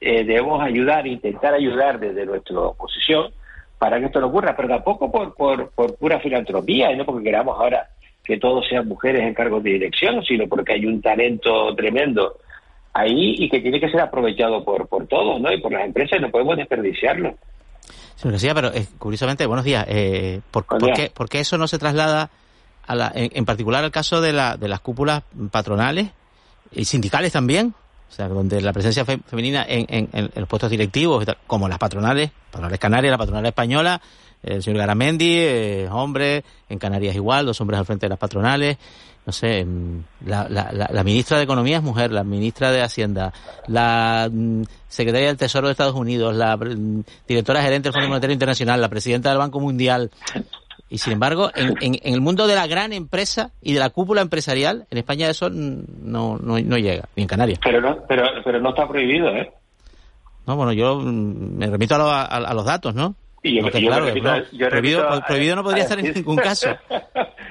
eh, debemos ayudar, intentar ayudar desde nuestra posición para que esto no ocurra, pero tampoco por, por, por pura filantropía y no porque queramos ahora que todos sean mujeres en cargos de dirección, sino porque hay un talento tremendo ahí y que tiene que ser aprovechado por, por todos, ¿no? Y por las empresas, no podemos desperdiciarlo. Sí, pero eh, curiosamente, buenos días, eh, ¿por, Qué, ¿por, qué, eso no se traslada, a la, en, particular al caso de, la, de las cúpulas patronales y sindicales también? O sea, donde la presencia femenina en, en, en, los puestos directivos, como las patronales, patronales canarias, la patronal española, El señor Garamendi, eh, hombre, en Canarias igual, dos hombres al frente de las patronales. No sé, mm, la, la, la, ministra de Economía es mujer, la ministra de Hacienda, la mm, secretaria del Tesoro de Estados Unidos, la mm, directora gerente del Fondo Monetario Internacional, la presidenta del Banco Mundial. Y sin embargo, en, en, el mundo de la gran empresa y de la cúpula empresarial, en España eso no, no, no llega, ni en Canarias. Pero no, pero, pero no está prohibido, ¿eh? No, bueno, yo me remito a, a los datos, ¿no? prohibido, no podría estar en ningún caso.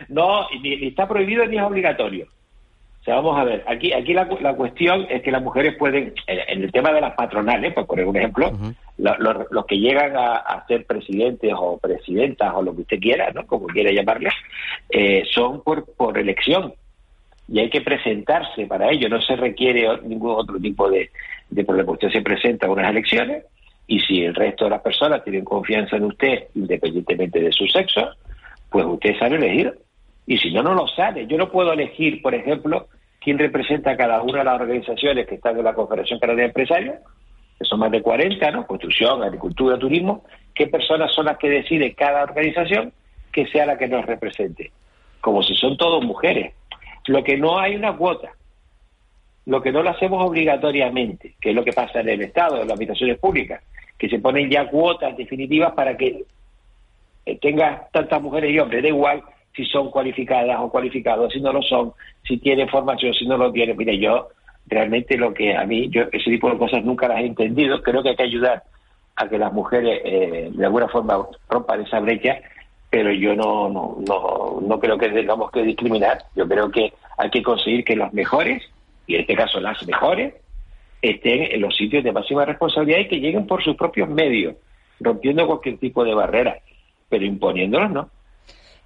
no, ni, está prohibido ni es obligatorio. O sea, vamos a ver, aquí aquí la, cuestión es que las mujeres pueden, en, el tema de las patronales, pues por ejemplo, los que llegan a, ser presidentes o presidentas o lo que usted quiera, ¿no? como quiera llamarles, eh, son por, por elección y hay que presentarse para ello, no se requiere ningún otro tipo de, de problema. Usted se presenta a unas elecciones, y si el resto de las personas tienen confianza en usted, independientemente de su sexo, pues usted sale elegir. Y si no, no lo sale. Yo no puedo elegir, por ejemplo, quién representa a cada una de las organizaciones que están en la Confederación Canaria de Empresarios, que son más de 40, ¿no? Construcción, agricultura, turismo. ¿Qué personas son las que decide cada organización que sea la que nos represente? Como si son todos mujeres. Lo que no hay una cuota lo que no lo hacemos obligatoriamente, que es lo que pasa en el Estado, en las habitaciones públicas, que se ponen ya cuotas definitivas para que eh, tenga tantas mujeres y hombres, da igual si son cualificadas o cualificados, si no lo son, si tienen formación, si no lo tienen. Mire, yo realmente lo que a mí, yo ese tipo de cosas nunca las he entendido, creo que hay que ayudar a que las mujeres eh, de alguna forma rompan esa brecha, pero yo no, no, no, no creo que tengamos que discriminar, yo creo que hay que conseguir que los mejores y en este caso las mejores, estén en los sitios de máxima responsabilidad y que lleguen por sus propios medios, rompiendo cualquier tipo de barrera, pero imponiéndolos no.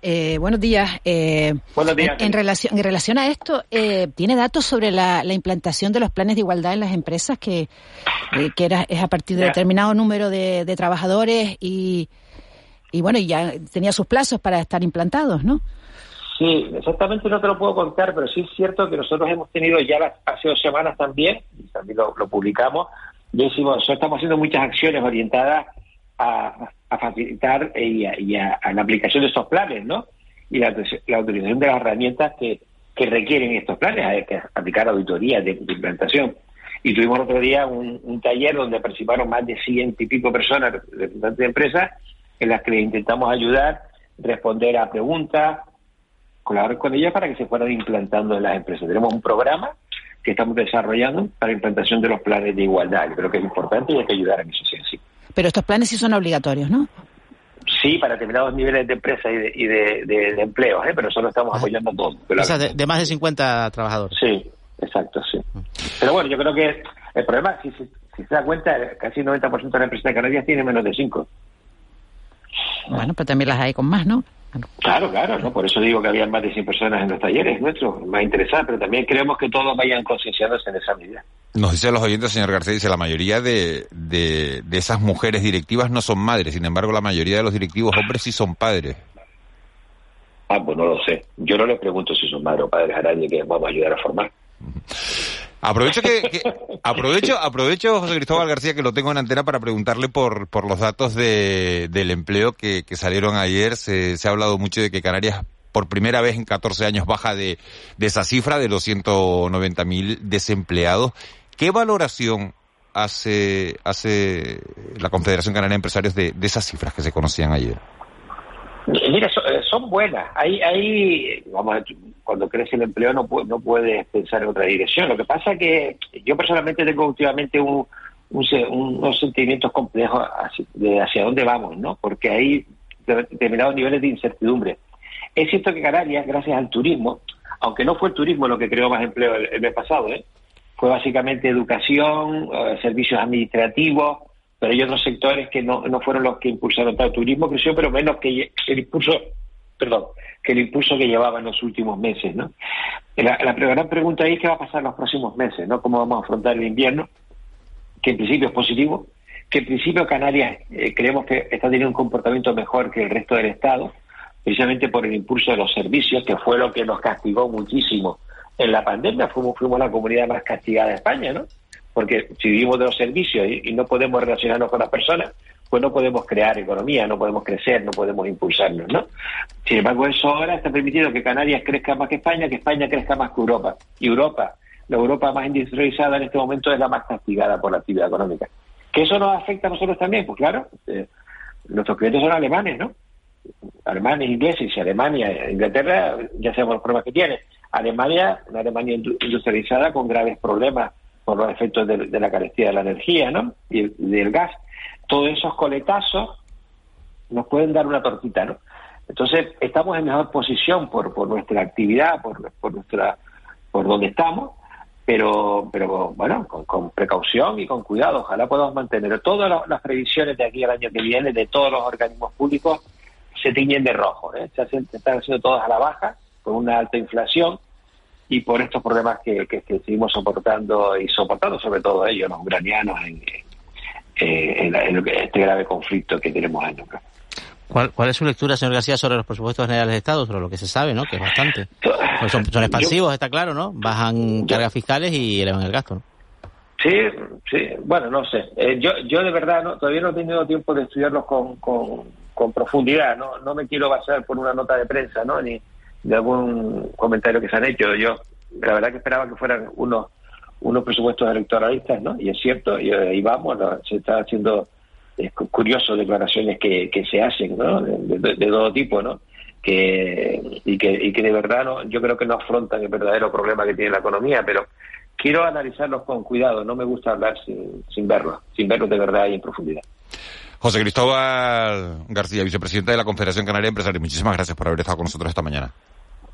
Eh, buenos días. Eh, buenos días. En, relación, en relación a esto, eh, ¿tiene datos sobre la, implantación de los planes de igualdad en las empresas que, eh, que era, es a partir de determinado número de, de trabajadores y, y bueno, y ya tenía sus plazos para estar implantados, ¿no? Sí, exactamente no te lo puedo contar, pero sí es cierto que nosotros hemos tenido ya hace dos semanas también, y también lo, publicamos, y decimos, estamos haciendo muchas acciones orientadas a, facilitar y, a, la aplicación de estos planes, ¿no? Y la, utilización de las herramientas que, requieren estos planes, hay que aplicar auditorías de, implantación. Y tuvimos otro día un, taller donde participaron más de ciento y pico personas, representantes de empresas, en las que intentamos ayudar, responder a preguntas, colaborar con ellas para que se fueran implantando en las empresas. Tenemos un programa que estamos desarrollando para la implantación de los planes de igualdad. Yo creo que es importante y hay que ayudar en eso, sí. Pero estos planes sí son obligatorios, ¿no? Sí, para determinados niveles de empresa y de, y de, empleos, ¿eh? pero nosotros estamos apoyando todo. o sea, de, más de 50 trabajadores. Sí, exacto, sí. Pero bueno, yo creo que el problema, si, si, se da cuenta, casi el 90% de las empresas de Canarias tienen menos de 5. Bueno, pero también las hay con más, ¿no? Claro, claro, ¿no? por eso digo que había más de 100 personas en los talleres nuestros, más interesadas, pero también creemos que todos vayan concienciándose en esa medida. Nos dice los oyentes, señor García, dice, la mayoría de, de, esas mujeres directivas no son madres, sin embargo la mayoría de los directivos hombres sí son padres. Ah, pues no lo sé. Yo no le pregunto si son madres o padres a nadie que vamos a ayudar a formar. Aprovecho que, aprovecho aprovecho José Cristóbal García que lo tengo en antena para preguntarle por por los datos de, del empleo que, salieron ayer. Se, se ha hablado mucho de que Canarias por primera vez en 14 años baja de, de esa cifra de los 190.000 desempleados. ¿Qué valoración hace hace la Confederación Canaria de Empresarios de, de esas cifras que se conocían ayer? Mira, eh, son, buenas. Hay, hay, vamos, cuando crece el empleo no, no puedes pensar en otra dirección. Lo que pasa es que yo personalmente tengo últimamente un, unos sentimientos complejos de hacia dónde vamos, ¿no? Porque hay determinados niveles de incertidumbre. Es cierto que Canarias, gracias al turismo, aunque no fue el turismo lo que creó más empleo el, mes pasado, ¿eh? fue básicamente educación, eh, servicios administrativos, pero hay otros sectores que no, no fueron los que impulsaron tal turismo creció pero menos que el impulso perdón que el impulso que llevaba en los últimos meses no la, la gran pregunta ahí es qué va a pasar en los próximos meses no cómo vamos a afrontar el invierno que en principio es positivo que en principio Canarias eh, creemos que está teniendo un comportamiento mejor que el resto del estado precisamente por el impulso de los servicios que fue lo que nos castigó muchísimo en la pandemia. Fuimos fuimos la comunidad más castigada de España no porque si vivimos de los servicios y, no podemos relacionarnos con las personas, pues no podemos crear economía, no podemos crecer, no podemos impulsarnos, ¿no? Sin embargo, eso ahora está permitiendo que Canarias crezca más que España, que España crezca más que Europa. Y Europa, la Europa más industrializada en este momento es la más castigada por la actividad económica. ¿Que eso nos afecta a nosotros también? Pues claro, eh, nuestros clientes son alemanes, ¿no? Alemanes, ingleses, y Alemania, Inglaterra, ya sabemos los problemas que tiene. Alemania, una Alemania industrializada con graves problemas por los efectos de, la carestía de la energía, ¿no? Y, del gas. Todos esos coletazos nos pueden dar una tortita, ¿no? Entonces, estamos en mejor posición por, por nuestra actividad, por, por nuestra por donde estamos, pero, pero bueno, con, precaución y con cuidado. Ojalá podamos mantener todas las previsiones de aquí al año que viene de todos los organismos públicos se tiñen de rojo. ¿eh? Se están haciendo todas a la baja, con una alta inflación y por estos problemas que, que, seguimos soportando y soportando sobre todo ellos, los ucranianos, en, este grave conflicto que tenemos en Ucrania. ¿Cuál, ¿Cuál es su lectura, señor García, sobre los presupuestos generales de Estado, sobre lo que se sabe, ¿no? Que es bastante. Pues son, expansivos, está claro, ¿no? Bajan cargas fiscales y elevan el gasto, ¿no? Sí, sí, bueno, no sé. Eh, yo, yo de verdad no, todavía no he tenido tiempo de estudiarlos con, con, con, profundidad, ¿no? No me quiero basar por una nota de prensa, ¿no? Ni de algún comentario que se han hecho. Yo, la verdad que esperaba que fueran unos unos presupuestos electoralistas, ¿no? Y es cierto, y ahí vamos, se está haciendo es curioso declaraciones que, que se hacen, ¿no? De, todo tipo, ¿no? Que, y, que, y que de verdad no, yo creo que no afrontan el verdadero problema que tiene la economía, pero quiero analizarlos con cuidado, no me gusta hablar sin, sin verlos, sin verlos de verdad y en profundidad. José Cristóbal García, vicepresidente de la Confederación Canaria de Empresarios, muchísimas gracias por haber estado con nosotros esta mañana.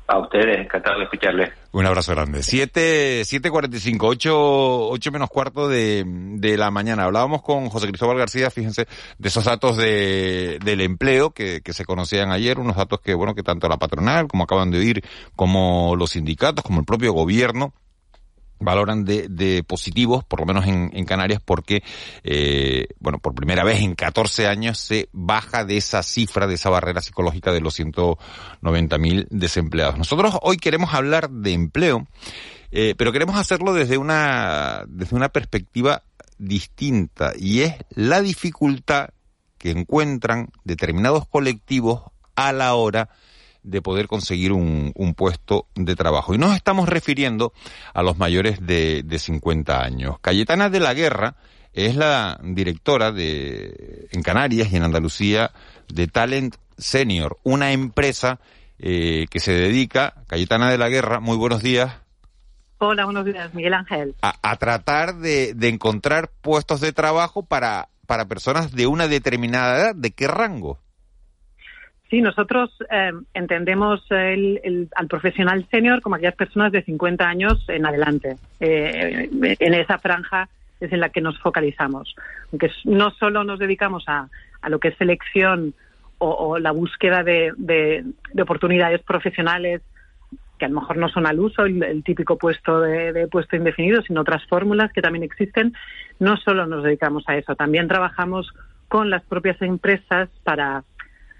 A ustedes, encantado de escucharles. Un abrazo grande. 7, 7.45, 8, 8 menos cuarto de, de la mañana. Hablábamos con José Cristóbal García, fíjense, de esos datos de, del empleo que, que se conocían ayer, unos datos que, bueno, que tanto la patronal, como acaban de oír, como los sindicatos, como el propio gobierno, valoran de, de, positivos, por lo menos en, en Canarias, porque, eh, bueno, por primera vez en 14 años se baja de esa cifra, de esa barrera psicológica de los 190.000 desempleados. Nosotros hoy queremos hablar de empleo, eh, pero queremos hacerlo desde una, desde una perspectiva distinta, y es la dificultad que encuentran determinados colectivos a la hora de poder conseguir un, un, puesto de trabajo. Y nos estamos refiriendo a los mayores de, de 50 años. Cayetana de la Guerra es la directora de, en Canarias y en Andalucía de Talent Senior, una empresa eh, que se dedica, Cayetana de la Guerra, muy buenos días. Hola, buenos días, Miguel Ángel. A, a tratar de, de, encontrar puestos de trabajo para, para personas de una determinada edad. ¿De qué rango? Sí, nosotros eh, entendemos el, al profesional senior como aquellas personas de 50 años en adelante. Eh, en esa franja es en la que nos focalizamos. Aunque no solo nos dedicamos a, a lo que es selección o, o la búsqueda de, de, de, oportunidades profesionales que a lo mejor no son al uso, el, el típico puesto de, de, puesto indefinido, sino otras fórmulas que también existen, no solo nos dedicamos a eso, también trabajamos con las propias empresas para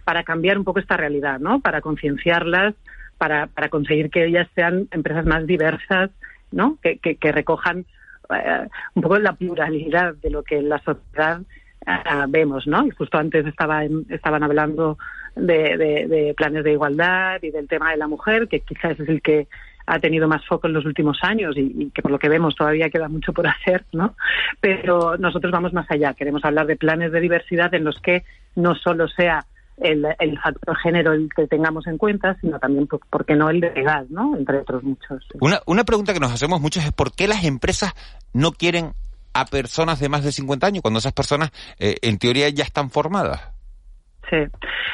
para cambiar un poco esta realidad, ¿no? Para concienciarlas, para, para conseguir que ellas sean empresas más diversas, ¿no? Que, que, que recojan eh, un poco la pluralidad de lo que en la sociedad eh, vemos, ¿no? Y justo antes estaba estaban hablando de, de, de, planes de igualdad y del tema de la mujer, que quizás es el que ha tenido más foco en los últimos años y, y, que por lo que vemos todavía queda mucho por hacer, ¿no? Pero nosotros vamos más allá. Queremos hablar de planes de diversidad en los que no solo sea el, el factor género el que tengamos en cuenta, sino también, ¿por qué no el de edad, ¿no? Entre otros muchos. Una, una pregunta que nos hacemos muchos es ¿por qué las empresas no quieren a personas de más de 50 años cuando esas personas, eh, en teoría, ya están formadas? Sí.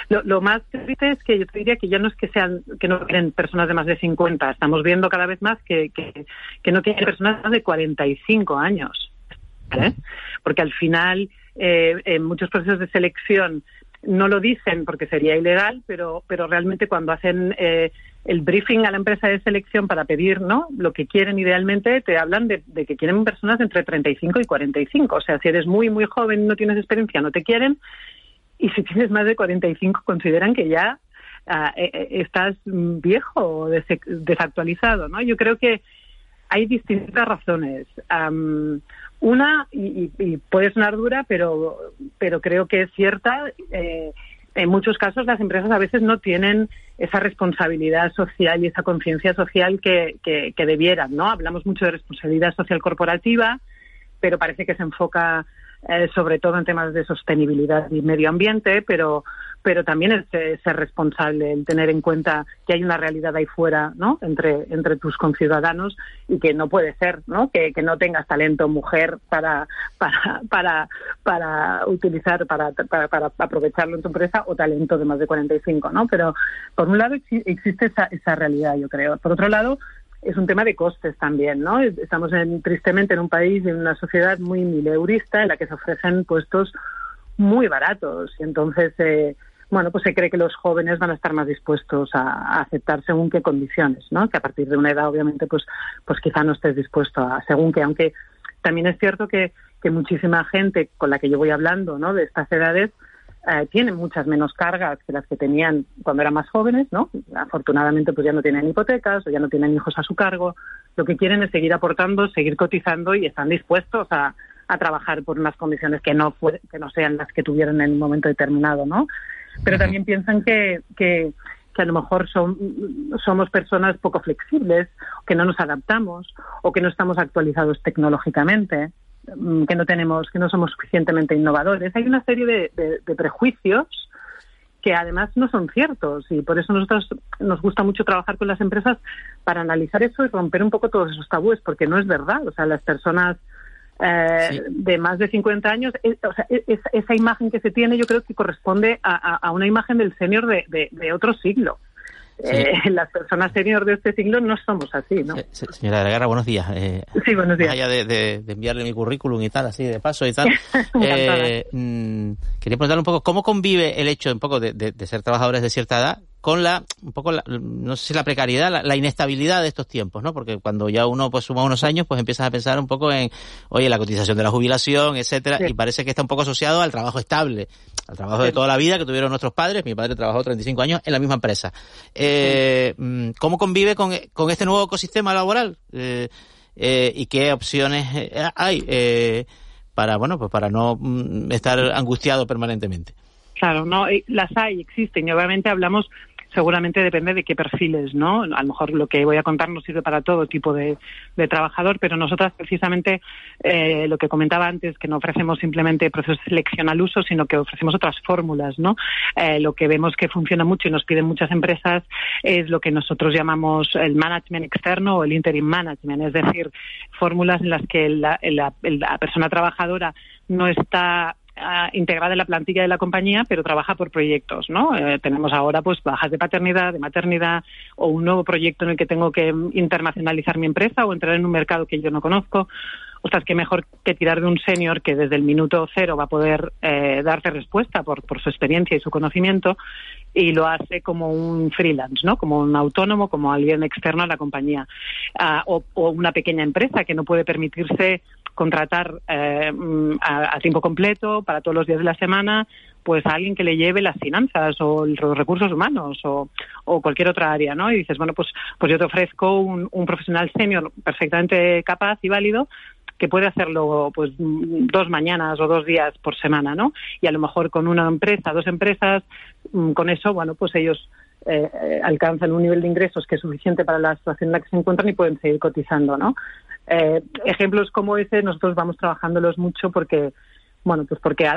Lo, lo, más triste es que yo te diría que ya no es que sean que no quieren personas de más de 50. Estamos viendo cada vez más que, que, que no tienen personas de 45 años. ¿eh? Porque al final, eh, en muchos procesos de selección no lo dicen porque sería ilegal, pero, pero realmente cuando hacen eh, el briefing a la empresa de selección para pedir no lo que quieren idealmente, te hablan de, que quieren personas entre 35 y 45. O sea, si eres muy, muy joven no tienes experiencia, no te quieren. Y si tienes más de 45, consideran que ya uh, eh, estás viejo o des desactualizado. ¿no? Yo creo que hay distintas razones. una, y, puede sonar dura, pero, pero creo que es cierta, eh, en muchos casos las empresas a veces no tienen esa responsabilidad social y esa conciencia social que, que, debieran, ¿no? Hablamos mucho de responsabilidad social corporativa, pero parece que se enfoca eh, sobre todo en temas de sostenibilidad y medio ambiente, pero pero también es ser responsable, el tener en cuenta que hay una realidad ahí fuera, ¿no? Entre, entre tus conciudadanos y que no puede ser, ¿no? Que, que no tengas talento mujer para, para, para, para utilizar, para, para, para, aprovecharlo en tu empresa o talento de más de 45, ¿no? Pero por un lado existe esa, esa realidad, yo creo. Por otro lado, es un tema de costes también, ¿no? Estamos en, tristemente en un país, en una sociedad muy mileurista en la que se ofrecen puestos muy baratos y entonces eh, bueno, pues se cree que los jóvenes van a estar más dispuestos a, aceptar según qué condiciones, ¿no? Que a partir de una edad, obviamente, pues, pues quizá no estés dispuesto a según qué, aunque también es cierto que, que muchísima gente con la que yo voy hablando, ¿no? De estas edades, eh, tienen muchas menos cargas que las que tenían cuando eran más jóvenes, ¿no? Afortunadamente, pues ya no tienen hipotecas o ya no tienen hijos a su cargo. Lo que quieren es seguir aportando, seguir cotizando y están dispuestos a, a trabajar por unas condiciones que no, que no sean las que tuvieron en un momento determinado, ¿no? pero también piensan que, que, a lo mejor son, somos personas poco flexibles, que no nos adaptamos o que no estamos actualizados tecnológicamente, que no tenemos, que no somos suficientemente innovadores. Hay una serie de, de, prejuicios que además no son ciertos y por eso nosotros nos gusta mucho trabajar con las empresas para analizar eso y romper un poco todos esos tabúes porque no es verdad, o sea, las personas eh, de más de 50 años, eh, o sea, e, esa imagen que se tiene yo creo que corresponde a, una imagen del senior de, de, otro siglo. Eh, las personas senior de este siglo no somos así, ¿no? señora de la Guerra, buenos días. sí, buenos días. allá de, enviarle mi currículum y tal, así de paso y tal, mm, quería preguntarle un poco cómo convive el hecho un poco de, ser trabajadores de cierta edad con la, un poco, la, no sé si la precariedad, la, inestabilidad de estos tiempos, ¿no? Porque cuando ya uno pues suma unos años, pues empiezas a pensar un poco en, oye, la cotización de la jubilación, etcétera, y parece que está un poco asociado al trabajo estable, al trabajo de toda la vida que tuvieron nuestros padres. Mi padre trabajó 35 años en la misma empresa. Eh, mm, ¿Cómo convive con, con, este nuevo ecosistema laboral? Eh, eh, ¿Y qué opciones hay eh, para, bueno, pues para no mm, estar angustiado permanentemente? Claro, no, las hay, existen y obviamente hablamos seguramente depende de qué perfiles, ¿no? A lo mejor lo que voy a contar no sirve para todo tipo de, trabajador, pero nosotras precisamente eh, lo que comentaba antes, que no ofrecemos simplemente procesos de selección al uso, sino que ofrecemos otras fórmulas, ¿no? Eh, lo que vemos que funciona mucho y nos piden muchas empresas es lo que nosotros llamamos el management externo o el interim management, es decir, fórmulas en las que la, la persona trabajadora no está integrada en la plantilla de la compañía, pero trabaja por proyectos, ¿no? Eh, tenemos ahora pues bajas de paternidad, de maternidad o un nuevo proyecto en el que tengo que internacionalizar mi empresa o entrar en un mercado que yo no conozco. O sea, es que mejor que tirar de un senior que desde el minuto cero va a poder eh, darte respuesta por, por su experiencia y su conocimiento y lo hace como un freelance, ¿no? Como un autónomo, como alguien externo a la compañía. Ah, o, o una pequeña empresa que no puede permitirse contratar eh, mm, a, tiempo completo para todos los días de la semana pues a alguien que le lleve las finanzas o los recursos humanos o, cualquier otra área, ¿no? Y dices, bueno, pues, pues yo te ofrezco un, profesional senior perfectamente capaz y válido que puede hacerlo pues dos mañanas o dos días por semana, ¿no? Y a lo mejor con una empresa, dos empresas, mm, con eso, bueno, pues ellos eh, eh, alcanzan un nivel de ingresos que es suficiente para la situación en la que se encuentran y pueden seguir cotizando, ¿no? Eh, ejemplos como ese nosotros vamos trabajándolos mucho porque bueno, pues porque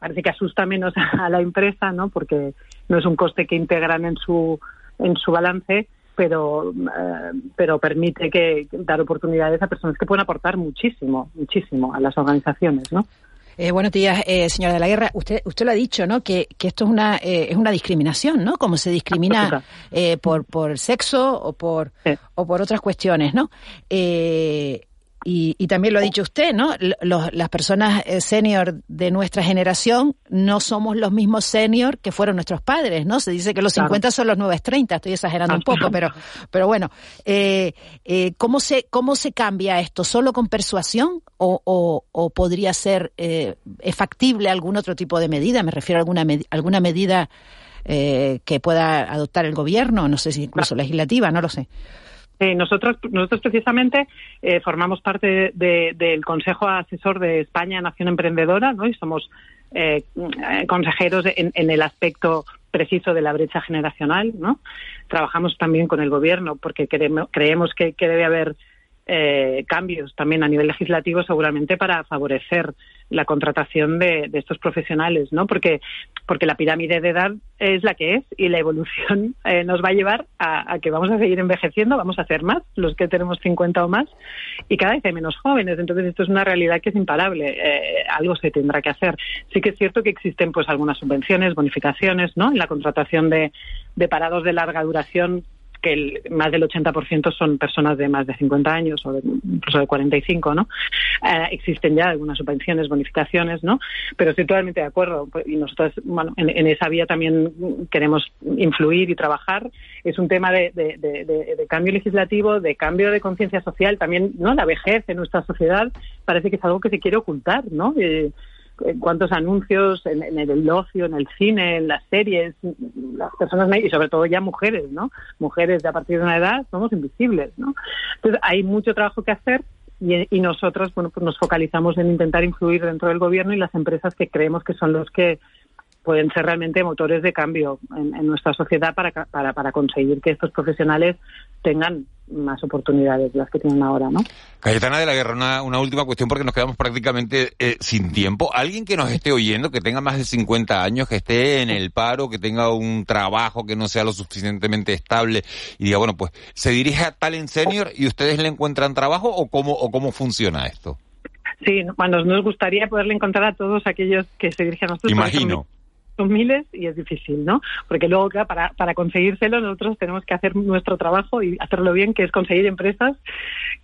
parece que asusta menos a la empresa, ¿no? Porque no es un coste que integran en su en su balance, pero eh, pero permite que dar oportunidades a personas que pueden aportar muchísimo, muchísimo a las organizaciones, ¿no? Eh, buenos días, eh, señora de la Guerra. Usted, usted lo ha dicho, ¿no? Que, que esto es una, eh, es una discriminación, ¿no? Como se discrimina eh, por, por sexo o por, o por otras cuestiones, ¿no? Eh, y, y, también lo ha dicho usted, ¿no? Los, las personas eh, senior de nuestra generación no somos los mismos senior que fueron nuestros padres, ¿no? Se dice que los 50 son los nuevos 30, estoy exagerando un poco, pero, pero bueno, eh, eh, ¿cómo, se, ¿cómo se cambia esto? ¿Solo con persuasión o, o, o podría ser eh, factible algún otro tipo de medida? Me refiero a alguna, alguna medida eh, que pueda adoptar el gobierno, no sé si incluso legislativa, no lo sé. Nosotros, nosotros precisamente eh, formamos parte del Consejo Asesor de España Nación Emprendedora, ¿no? Y somos eh, consejeros en, el aspecto preciso de la brecha generacional, ¿no? Trabajamos también con el gobierno porque creemos que debe haber eh, cambios también a nivel legislativo seguramente para favorecer la contratación de, estos profesionales, ¿no? Porque, porque la pirámide de edad es la que es y la evolución eh, nos va a llevar a, que vamos a seguir envejeciendo, vamos a hacer más, los que tenemos 50 o más, y cada vez hay menos jóvenes. Entonces, esto es una realidad que es imparable. Eh, algo se tendrá que hacer. Sí que es cierto que existen pues algunas subvenciones, bonificaciones, ¿no? En la contratación de, de parados de larga duración que el, más del 80% son personas de más de 50 años o de, incluso de 45, ¿no? Eh, existen ya algunas subvenciones, bonificaciones, ¿no? Pero estoy totalmente de acuerdo pues, y nosotros, bueno, en, esa vía también queremos influir y trabajar. Es un tema de, cambio legislativo, de cambio de conciencia social, también, ¿no? La vejez en nuestra sociedad parece que es algo que se quiere ocultar, ¿no? Eh, cuántos anuncios en, el ocio, en el cine, en las series, las personas y sobre todo ya mujeres, ¿no? Mujeres de a partir de una edad somos invisibles, ¿no? Entonces hay mucho trabajo que hacer y, y nosotros, bueno, pues nos focalizamos en intentar influir dentro del gobierno y las empresas que creemos que son los que pueden ser realmente motores de cambio en, nuestra sociedad para, para, para, conseguir que estos profesionales tengan más oportunidades de las que tienen ahora, ¿no? Cayetana de la Guerra, una, última cuestión porque nos quedamos prácticamente eh, sin tiempo. Alguien que nos esté oyendo, que tenga más de 50 años, que esté en el paro, que tenga un trabajo que no sea lo suficientemente estable y diga, bueno, pues, ¿se dirige a Talent Senior y ustedes le encuentran trabajo o cómo, o cómo funciona esto? Sí, bueno, nos gustaría poderle encontrar a todos aquellos que se dirigen a nosotros. Imagino son miles y es difícil, ¿no? Porque luego, para, para conseguírselo, nosotros tenemos que hacer nuestro trabajo y hacerlo bien, que es conseguir empresas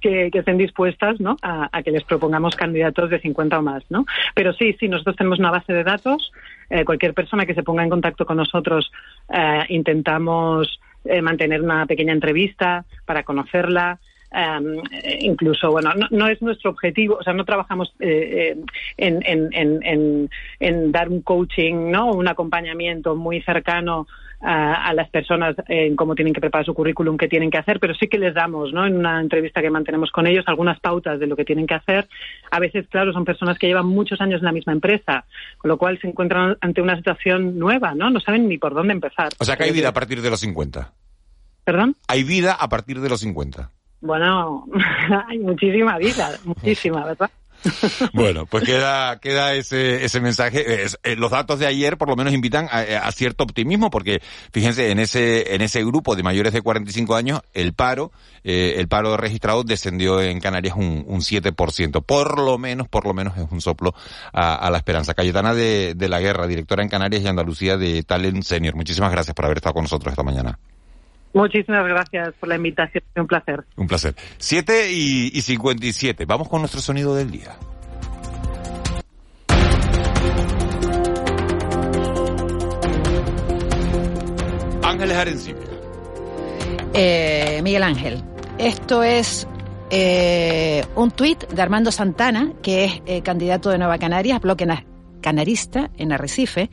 que, estén dispuestas, ¿no? A, que les propongamos candidatos de 50 o más, ¿no? Pero sí, sí, nosotros tenemos una base de datos. Eh, cualquier persona que se ponga en contacto con nosotros eh, intentamos eh, mantener una pequeña entrevista para conocerla, Um, incluso, bueno, no, es nuestro objetivo, o sea, no trabajamos eh, en, en, en, en, dar un coaching, ¿no? Un acompañamiento muy cercano a, las personas en cómo tienen que preparar su currículum, qué tienen que hacer, pero sí que les damos, ¿no? En una entrevista que mantenemos con ellos, algunas pautas de lo que tienen que hacer. A veces, claro, son personas que llevan muchos años en la misma empresa, con lo cual se encuentran ante una situación nueva, ¿no? No saben ni por dónde empezar. O sea, que hay vida a partir de los 50. ¿Perdón? Hay vida a partir de los 50. Bueno, hay muchísima vida, muchísima, ¿verdad? Bueno, pues queda, queda ese, ese mensaje. Eh, los datos de ayer por lo menos invitan a, cierto optimismo porque fíjense, en ese, en ese grupo de mayores de 45 años, el paro, eh, el paro registrado descendió en Canarias un, un 7%. Por lo menos, por lo menos es un soplo a, a la esperanza. Cayetana de, de la Guerra, directora en Canarias y Andalucía de Talent Senior. Muchísimas gracias por haber estado con nosotros esta mañana. Muchísimas gracias por la invitación, un placer. Un placer. 7 y, y 57. Vamos con nuestro sonido del día. Ángeles Arencibia. Eh, Miguel Ángel, esto es eh, un tuit de Armando Santana, que es eh, candidato de Nueva Canarias, bloque canarista en Arrecife,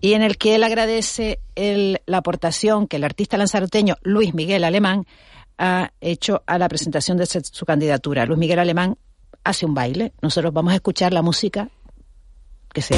y en el que él agradece la aportación que el artista lanzaroteño Luis Miguel Alemán ha hecho a la presentación de su candidatura. Luis Miguel Alemán hace un baile. Nosotros vamos a escuchar la música que se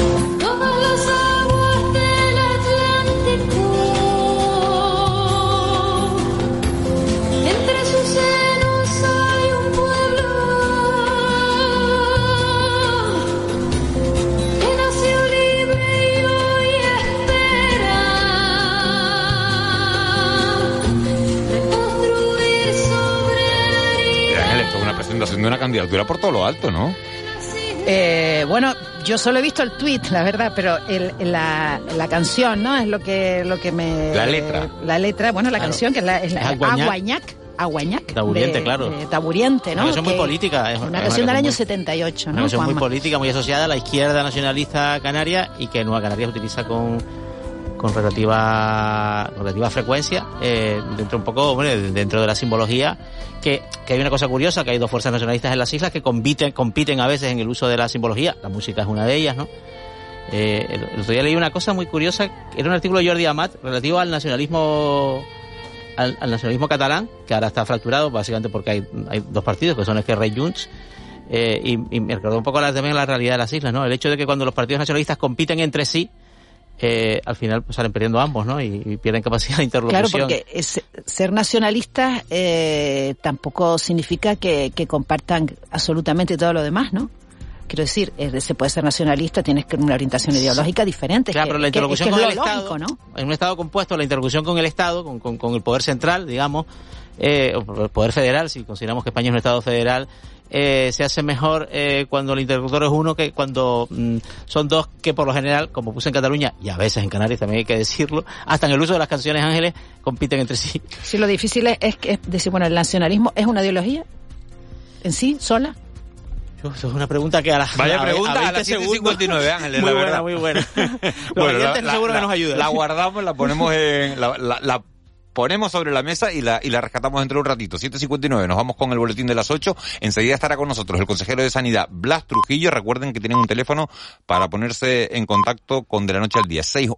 haciendo una candidatura por todo lo alto, ¿no? Eh, bueno, yo solo he visto el tweet, la verdad, pero la, la, canción, ¿no? Es lo que, lo que me... La letra. La letra, bueno, la canción que es la, es la Aguañac. Aguañac. Taburiente, claro. taburiente, ¿no? Una canción muy política. Es una, canción del año 78, ¿no? Una canción muy política, muy asociada a la izquierda nacionalista canaria y que Nueva Canarias utiliza con con relativa, relativa frecuencia, eh, dentro un poco, dentro de la simbología, que, que, hay una cosa curiosa, que hay dos fuerzas nacionalistas en las islas que compiten, compiten a veces en el uso de la simbología, la música es una de ellas, ¿no? Eh, el, otro día leí una cosa muy curiosa, era un artículo de Jordi Amat relativo al nacionalismo al, nacionalismo catalán, que ahora está fracturado, básicamente porque hay, hay dos partidos, que son Esquerra y Junts, eh, y, me recordó un poco la, también la realidad de las islas, ¿no? El hecho de que cuando los partidos nacionalistas compiten entre sí, eh, al final pues, salen perdiendo ambos, ¿no? Y, pierden capacidad de interlocución. Claro, porque ser nacionalistas eh, tampoco significa que, compartan absolutamente todo lo demás, ¿no? Quiero decir, se puede ser nacionalista, tienes que una orientación ideológica diferente. Claro, pero la interlocución con el Estado, ¿no? En un Estado compuesto, la interlocución con el Estado, con, con, el poder central, digamos, eh, o el poder federal, si consideramos que España es un Estado federal, eh, se hace mejor eh, cuando el interlocutor es uno que cuando mm, son dos que por lo general, como puse en Cataluña y a veces en Canarias también hay que decirlo, hasta en el uso de las canciones ángeles compiten entre sí. Sí, lo difícil es, que decir, bueno, el nacionalismo es una ideología en sí, sola. Eso es una pregunta que a la Vaya pregunta a, las 759, Ángeles, muy la buena, Muy buena, bueno, la, seguro que nos ayudan. La guardamos, la ponemos en... La, la, ponemos sobre la mesa y la, y la rescatamos dentro de un ratito. 7.59, nos vamos con el boletín de las 8. Enseguida estará con nosotros el consejero de Sanidad, Blas Trujillo. Recuerden que tienen un teléfono para ponerse en contacto con De la Noche al Día, 616